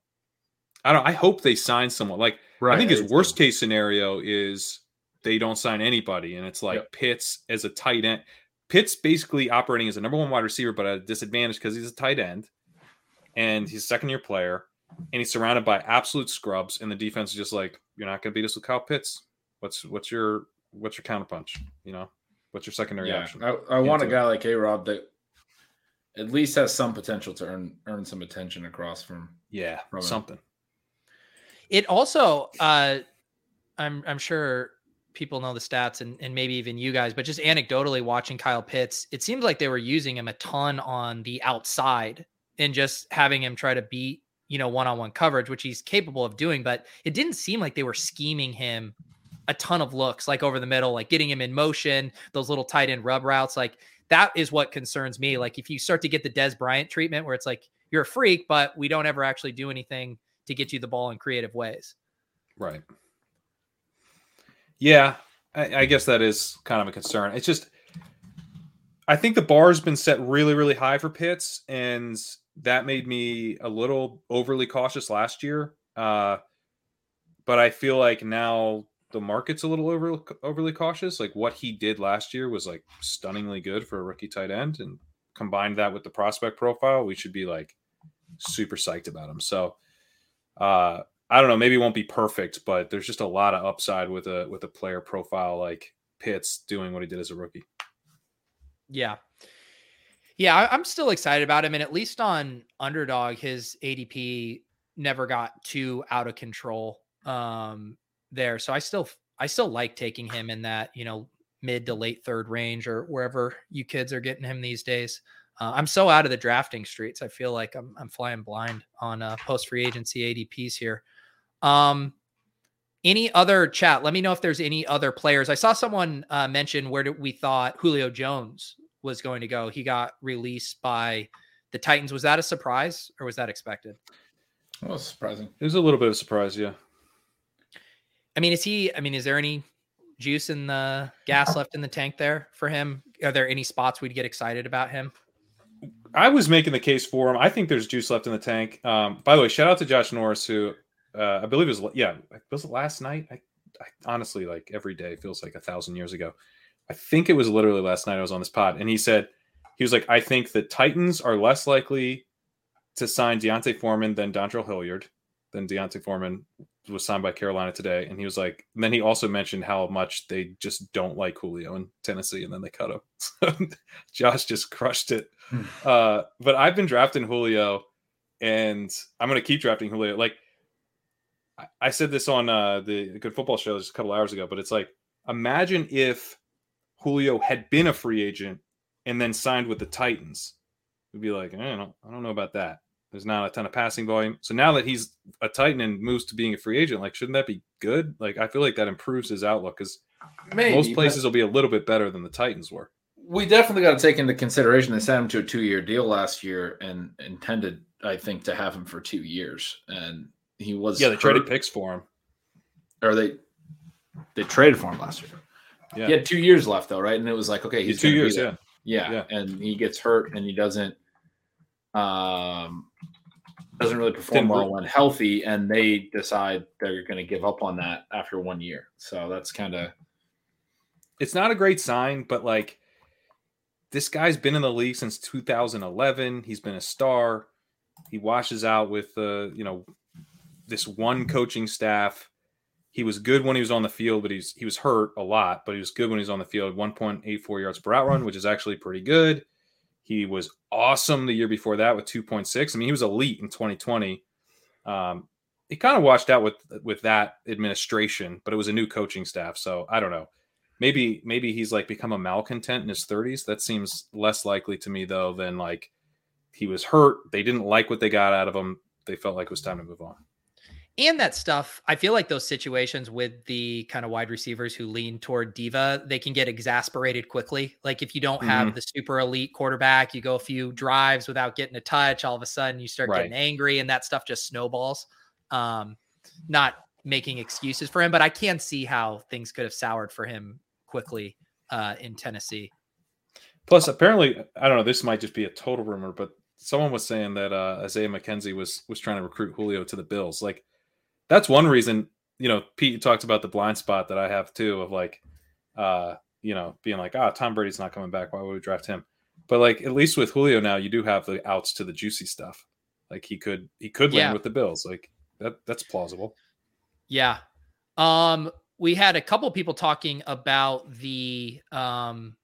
B: I don't. I hope they sign someone. Like
C: Right.
B: I think his worst case scenario is they don't sign anybody, and it's like
C: Yep.
B: Pitts as a tight end. Pitts basically operating as a number one wide receiver, but at a disadvantage because he's a tight end, and he's a second year player, and he's surrounded by absolute scrubs, and the defense is just like, you're not going to beat us with Kyle Pitts. What's what's your what's your counterpunch? You know, what's your secondary
C: Yeah,
B: option?
C: I, I want a
B: into it.
C: guy like A Rob that at least has some potential to earn earn some attention across from.
B: yeah,
C: From it.
B: something.
A: It also, uh, I'm I'm sure people know the stats and, and maybe even you guys, but just anecdotally watching Kyle Pitts, it seems like they were using him a ton on the outside and just having him try to beat, you know, one-on-one coverage, which he's capable of doing, but it didn't seem like they were scheming him a ton of looks like over the middle, like getting him in motion, those little tight end rub routes. Like that is what concerns me. Like if you start to get the Dez Bryant treatment where it's like you're a freak, but we don't ever actually do anything to get you the ball in creative ways.
B: Right. Yeah, I, I guess that is kind of a concern. It's just, I think the bar's been set really, really high for Pitts, and that made me a little overly cautious last year. Uh, but I feel like now the market's a little over, overly cautious. Like what he did last year was like stunningly good for a rookie tight end, and combined that with the prospect profile, we should be like super psyched about him. So, uh, I don't know. Maybe it won't be perfect, but there's just a lot of upside with a with a player profile like Pitts doing what he did as a rookie.
A: Yeah. Yeah, I- I'm still excited about him. And at least on underdog, his ADP never got too out of control um there. So I still I still like taking him in that, you know, mid to late third range or wherever you kids are getting him these days. Uh, I'm so out of the drafting streets. I feel like I'm I'm flying blind on uh, post free agency ADPs here. Um, any other chat? Let me know if there's any other players. I saw someone uh, mention where we thought Julio Jones was going to go. He got released by the Titans. Was that a surprise or was that expected?
C: Well, surprising.
B: It was a little bit of a surprise, yeah.
A: I mean, is he? I mean, is there any juice in the gas left in the tank there for him? Are there any spots we'd get excited about him?
B: I was making the case for him. I think there's juice left in the tank. Um, by the way, shout out to Josh Norris, who uh, I believe it was yeah, was it last night? I, I honestly like every day feels like a thousand years ago. I think it was literally last night I was on this pod, and he said he was like, I think the Titans are less likely to sign D'Onta Foreman than Dontrell Hilliard. Than D'Onta Foreman was signed by Carolina today, and he was like. And then he also mentioned how much they just don't like Julio in Tennessee, and then they cut him. So Josh just crushed it. Uh, but I've been drafting Julio, and I'm going to keep drafting Julio. Like I- I said this on uh, the Good Football Show just a couple hours ago, but it's like imagine if Julio had been a free agent and then signed with the Titans. We'd be like, I don't know, I don't know about that. There's not a ton of passing volume. So now that he's a Titan and moves to being a free agent, like shouldn't that be good? Like I feel like that improves his outlook because most places will be a little bit better than the Titans were.
C: we definitely got to take into consideration they signed him to a two-year deal last year and intended, I think, to have him for two years. And he was
B: Yeah, they traded picks for him.
C: or they they traded for him last year.
B: Yeah.
C: He had two years left though, right? And it was like, okay, he's
B: two
C: gonna
B: years, yeah.
C: yeah,
B: Yeah.
C: and he gets hurt and he doesn't um doesn't really perform well when healthy and they decide they're going to give up on that after one year so that's kind of
B: it's not a great sign, but like this guy's been in the league since 2011. He's been a star. He washes out with uh, you know this one coaching staff. He was good when he was on the field, but he's he was hurt a lot, but he was good when he was on the field. 1.84 yards per out run, which is actually pretty good. He was awesome the year before that with 2.6. I mean, he was elite in 2020. Um, he kind of washed out with with that administration, but it was a new coaching staff, so I don't know maybe maybe he's like become a malcontent in his 30s that seems less likely to me though than like he was hurt they didn't like what they got out of him they felt like it was time to move on
A: And that stuff, I feel like those situations with the kind of wide receivers who lean toward diva, they can get exasperated quickly. Like if you don't have the super elite quarterback, you go a few drives without getting a touch, all of a sudden you start getting angry and that stuff just snowballs. Um, not making excuses for him, but I can see how things could have soured for him quickly uh, in Tennessee.
B: plus apparently i don't know this might just be a total rumor but someone was saying that uh, Isaiah McKenzie was was trying to recruit Julio to the Bills. Like that's one reason. You know, Pete talked about the blind spot that I have too of like, uh, you know, being like, ah, Tom Brady's not coming back. Why would we draft him? But like at least with Julio now, you do have the outs to the juicy stuff. Like he could he could
A: Yeah.
B: land with the Bills. Like that that's plausible.
A: Yeah. Um, we had a couple people talking about the um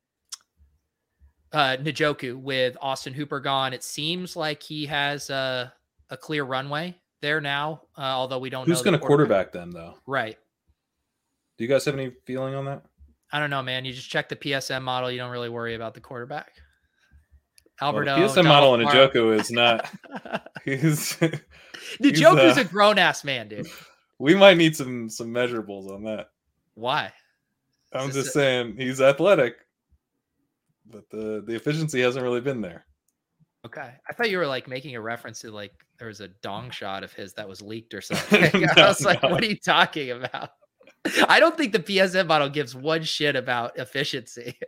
A: uh Njoku with Austin Hooper gone. It seems like he has a a clear runway there now, uh, although we don't
B: Who's
A: know
B: going to quarterback them though?
A: Right.
B: Do you guys have any feeling on that?
A: I don't know, man. You just check the PSM model. You don't really worry about the quarterback.
B: Well, the
A: Alberto.
B: PSM model in
A: Donald
B: Njoku is not. He's.
A: Njoku's
B: uh,
A: a grown ass man, dude.
B: we might need some some measurables on that.
A: Why?
B: I'm just
A: a-
B: saying he's athletic, but the the efficiency hasn't really been there.
A: Okay. I thought you were like making a reference to like there was a dong shot of his that was leaked or something. I was like,
B: no.
A: what are you talking about? I don't think the PSM model gives one shit about efficiency.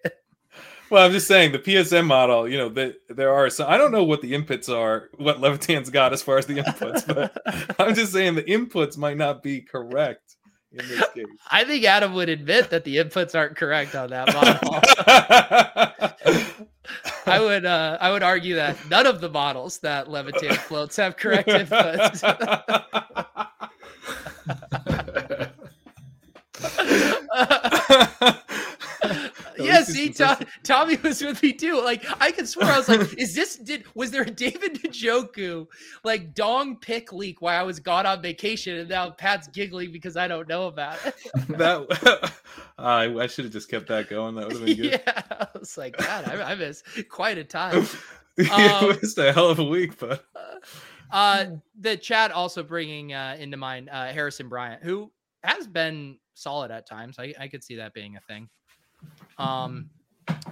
B: Well, I'm just saying the PSM model. You know that there are some. I don't know what the inputs are, what Levitan's got as far as the inputs, but I'm just saying the inputs might not be correct in this case.
A: I think Adam would admit that the inputs aren't correct on that model. I would uh I would argue that none of the models that Levitan floats have correct inputs. yeah,
B: least
A: see, Tom, Tommy was with me too. Like, I could swear I was like, "Is this did was there a David Njoku like dong pick leak while I was gone on vacation?" And now Pat's giggling because I don't know about it.
B: that I, I should have just kept that going. That would have been good.
A: yeah, I was like, God, I, I missed quite a time.
B: it
A: Um,
B: was a hell of a week, but
A: Uh, the chat also bringing uh, into mind uh, Harrison Bryant, who has been solid at times. I, I could see that being a thing. Um,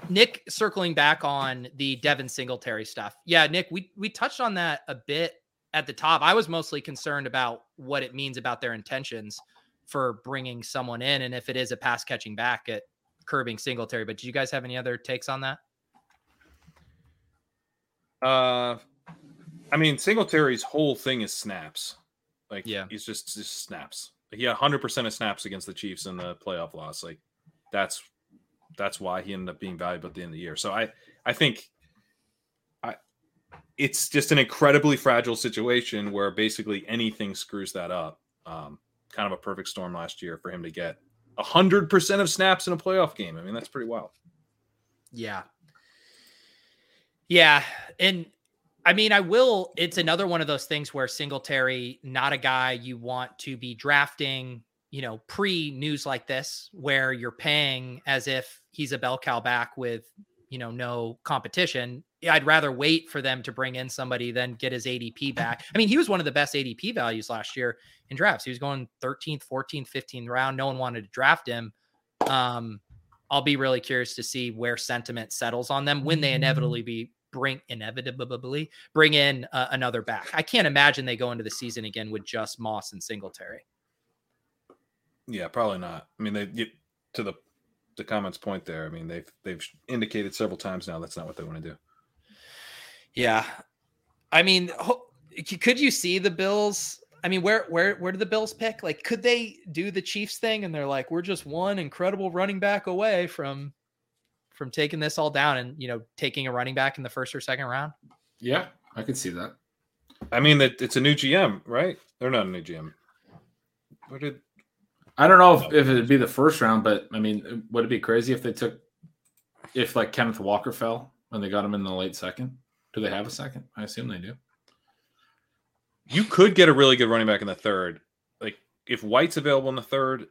A: Nick circling back on the Devin Singletary stuff. Yeah, Nick, we we touched on that a bit at the top. I was mostly concerned about what it means about their intentions for bringing someone in, and if it is a pass catching back at curbing Singletary. But do you guys have any other takes on that?
B: uh, I mean, Singletary's whole thing is snaps. Like,
A: Yeah.
B: he's just just snaps. He had 100 percent of snaps against the Chiefs in the playoff loss. Like, that's that's why he ended up being valuable at the end of the year. So I I think I it's just an incredibly fragile situation where basically anything screws that up. Um, kind of a perfect storm last year for him to get 100% of snaps in a playoff game. I mean, that's pretty wild.
A: Yeah. Yeah. And I mean, I will. It's another one of those things where Singletary, not a guy you want to be drafting, you know, pre news like this, where you're paying as if he's a bell cow back with, you know, no competition. I'd rather wait for them to bring in somebody than get his ADP back. I mean, he was one of the best ADP values last year in drafts. He was going 13th, 14th, 15th round. No one wanted to draft him. Um, I'll be really curious to see where sentiment settles on them when they inevitably be bring inevitably bring in uh, another back. I can't imagine they go into the season again with just Moss and Singletary.
B: Yeah, probably not. I mean, they get to the the comments point there. I mean, they've they've indicated several times now that's not what they want to do.
A: Yeah, I mean, ho- could you see the Bills? I mean, where where where do the Bills pick? Like, could they do the Chiefs thing and they're like, we're just one incredible running back away from from taking this all down and you know taking a running back in the first or second round?
C: Yeah, I could see that.
B: I mean, that it's a new GM, right? They're not a new GM. What did
C: I don't know if, if it'd be the first round, but I mean, would it be crazy if they took if like Kenneth Walker fell and they got him in the late second? Do they have a second? I assume they do.
B: you could get a really good running back in the third? Like if White's available in the third,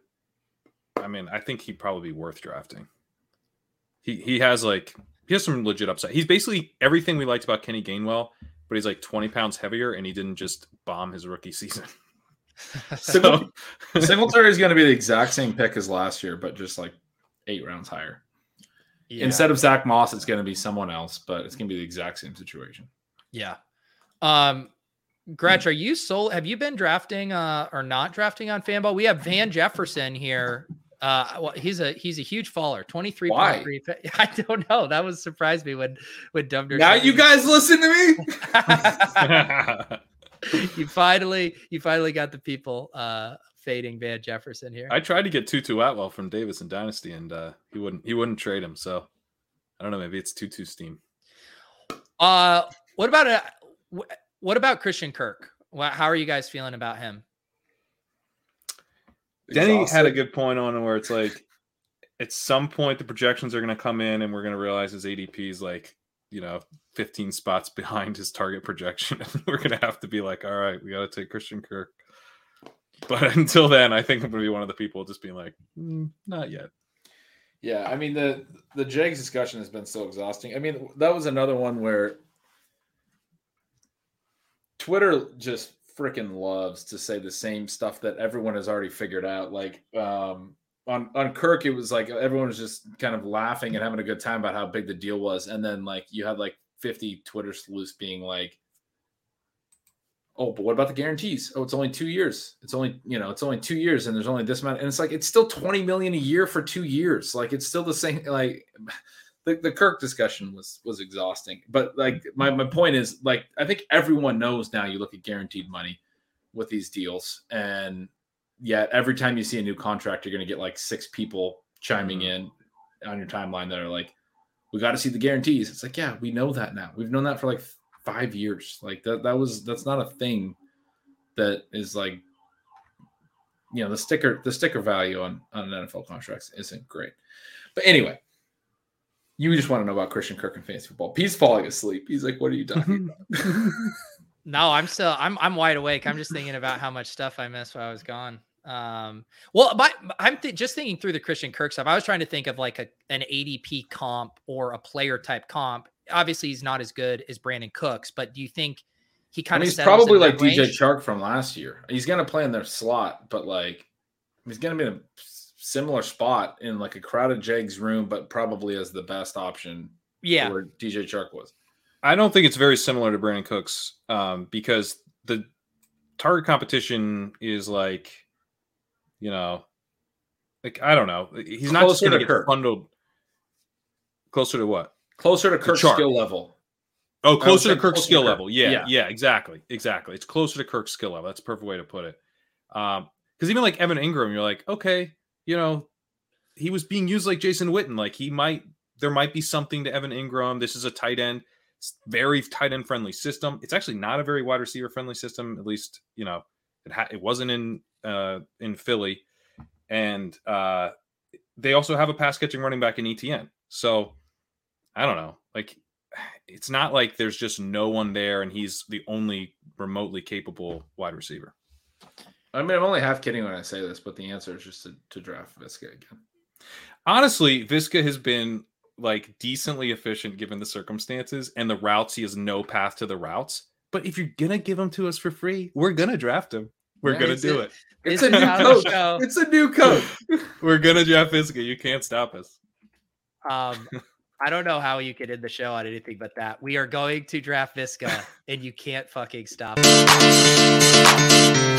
B: I mean, I think he'd probably be worth drafting. He he has like he has some legit upside. He's basically everything we liked about Kenny Gainwell, but he's like 20 pounds heavier and he didn't just bomb his rookie season.
C: Single- Singletary is going to be the exact same pick as last year, but just like eight rounds higher.
A: Yeah.
C: Instead of Zach Moss, it's going to be someone else, but it's going to be the exact same situation.
A: Yeah. Um, Gretch, are you sold? Have you been drafting uh, or not drafting on Fanball? We have Van Jefferson here Uh, well, he's a he's a huge faller. Twenty three
C: Why?
A: point. I don't know. That was surprised me when when Dubner.
C: Now you guys listen to me.
A: you finally you finally got the people uh fading Van Jefferson here.
B: I tried to get Tutu Atwell from Davis and Dynasty, and uh, he wouldn't. He wouldn't trade him. So I don't know. Maybe it's Tutu steam.
A: Uh, what about uh, what about Christian Kirk? How are you guys feeling about him?
B: Denny had a good point on where it's like, at some point the projections are going to come in, and we're going to realize his ADP is like, you know, 15 spots behind his target projection, we're going to have to be like, all right, we got to take Christian Kirk. But until then, I think I'm going to be one of the people just being like, "Mm, not yet.
C: Yeah, I mean the the Jags discussion has been so exhausting. I mean, that was another one where Twitter just freaking loves to say the same stuff that everyone has already figured out. Like um on on Kirk, it was like everyone was just kind of laughing and having a good time about how big the deal was, and then like you had like 50 Twitter sleuths being like, "Oh, but what about the guarantees? Oh, it's only two years. It's only you know, it's only two years, and there's only this amount." And it's like it's still 20 million a year for two years. Like it's still the same. Like the, the Kirk discussion was was exhausting. But like my my point is like I think everyone knows now. You look at guaranteed money with these deals, and yet every time you see a new contract, you're going to get like six people chiming mm-hmm. in on your timeline that are like, "We got to see the guarantees." It's like, yeah, we know that now. We've known that for like five years. Like that that was that's not a thing that is like you know the sticker the sticker value on on NFL contracts isn't great. But anyway, you just want to know about Christian Kirk and fantasy football. He's falling asleep. He's like, "What are you talking about?"
A: No, I'm still I'm I'm wide awake. I'm just thinking about how much stuff I missed while I was gone. Um, well, my, I'm th- just thinking through the Christian Kirk stuff. I was trying to think of like a an ADP comp or a player type comp. Obviously, he's not as good as Brandin Cooks, but do you think he
C: I
A: kind
C: mean,
A: of
C: he's probably like DJ
A: range?
C: Chark from last year. He's gonna play in their slot, but like he's gonna be in a similar spot in like a crowded Jags room, but probably as the best option
A: Yeah,
C: where DJ Chark was.
B: I don't think it's very similar to Brandin Cooks um, because the target competition is like, you know, like I don't know. He's not just
C: Closer
B: going to
C: to Kirk.
B: bundled. Closer to what?
C: Closer to Kirk's skill level.
B: Oh, closer to Kirk's
C: closer to
B: skill
C: Kirk.
B: level. Yeah,
C: Yeah.
B: yeah, exactly, exactly. It's closer to Kirk's skill level. That's a perfect way to put it. Um, because even like Evan Engram, you're like, okay, you know, he was being used like Jason Witten. Like he might, there might be something to Evan Engram. This is a tight end, very tight end friendly system. It's actually not a very wide receiver friendly system. At least you know, it ha- it wasn't in uh in Philly, and uh they also have a pass catching running back in ETN. So I don't know, like it's not like there's just no one there and he's the only remotely capable wide receiver.
C: I mean, I'm only half kidding when I say this, but the answer is just to, to draft Viska again.
B: Honestly, Viska has been like decently efficient given the circumstances and the routes. He has no path to the routes. But if you're gonna give him to us for free, we're gonna draft him. We're
C: Yeah,
B: gonna do
A: it.
B: it.
C: It's
A: This
C: a new
A: how
C: coach. It's a new coach.
B: We're gonna draft Viska. You can't stop us.
A: Um, I don't know how you could end the show on anything but that. We are going to draft Viska, and you can't fucking stop. it.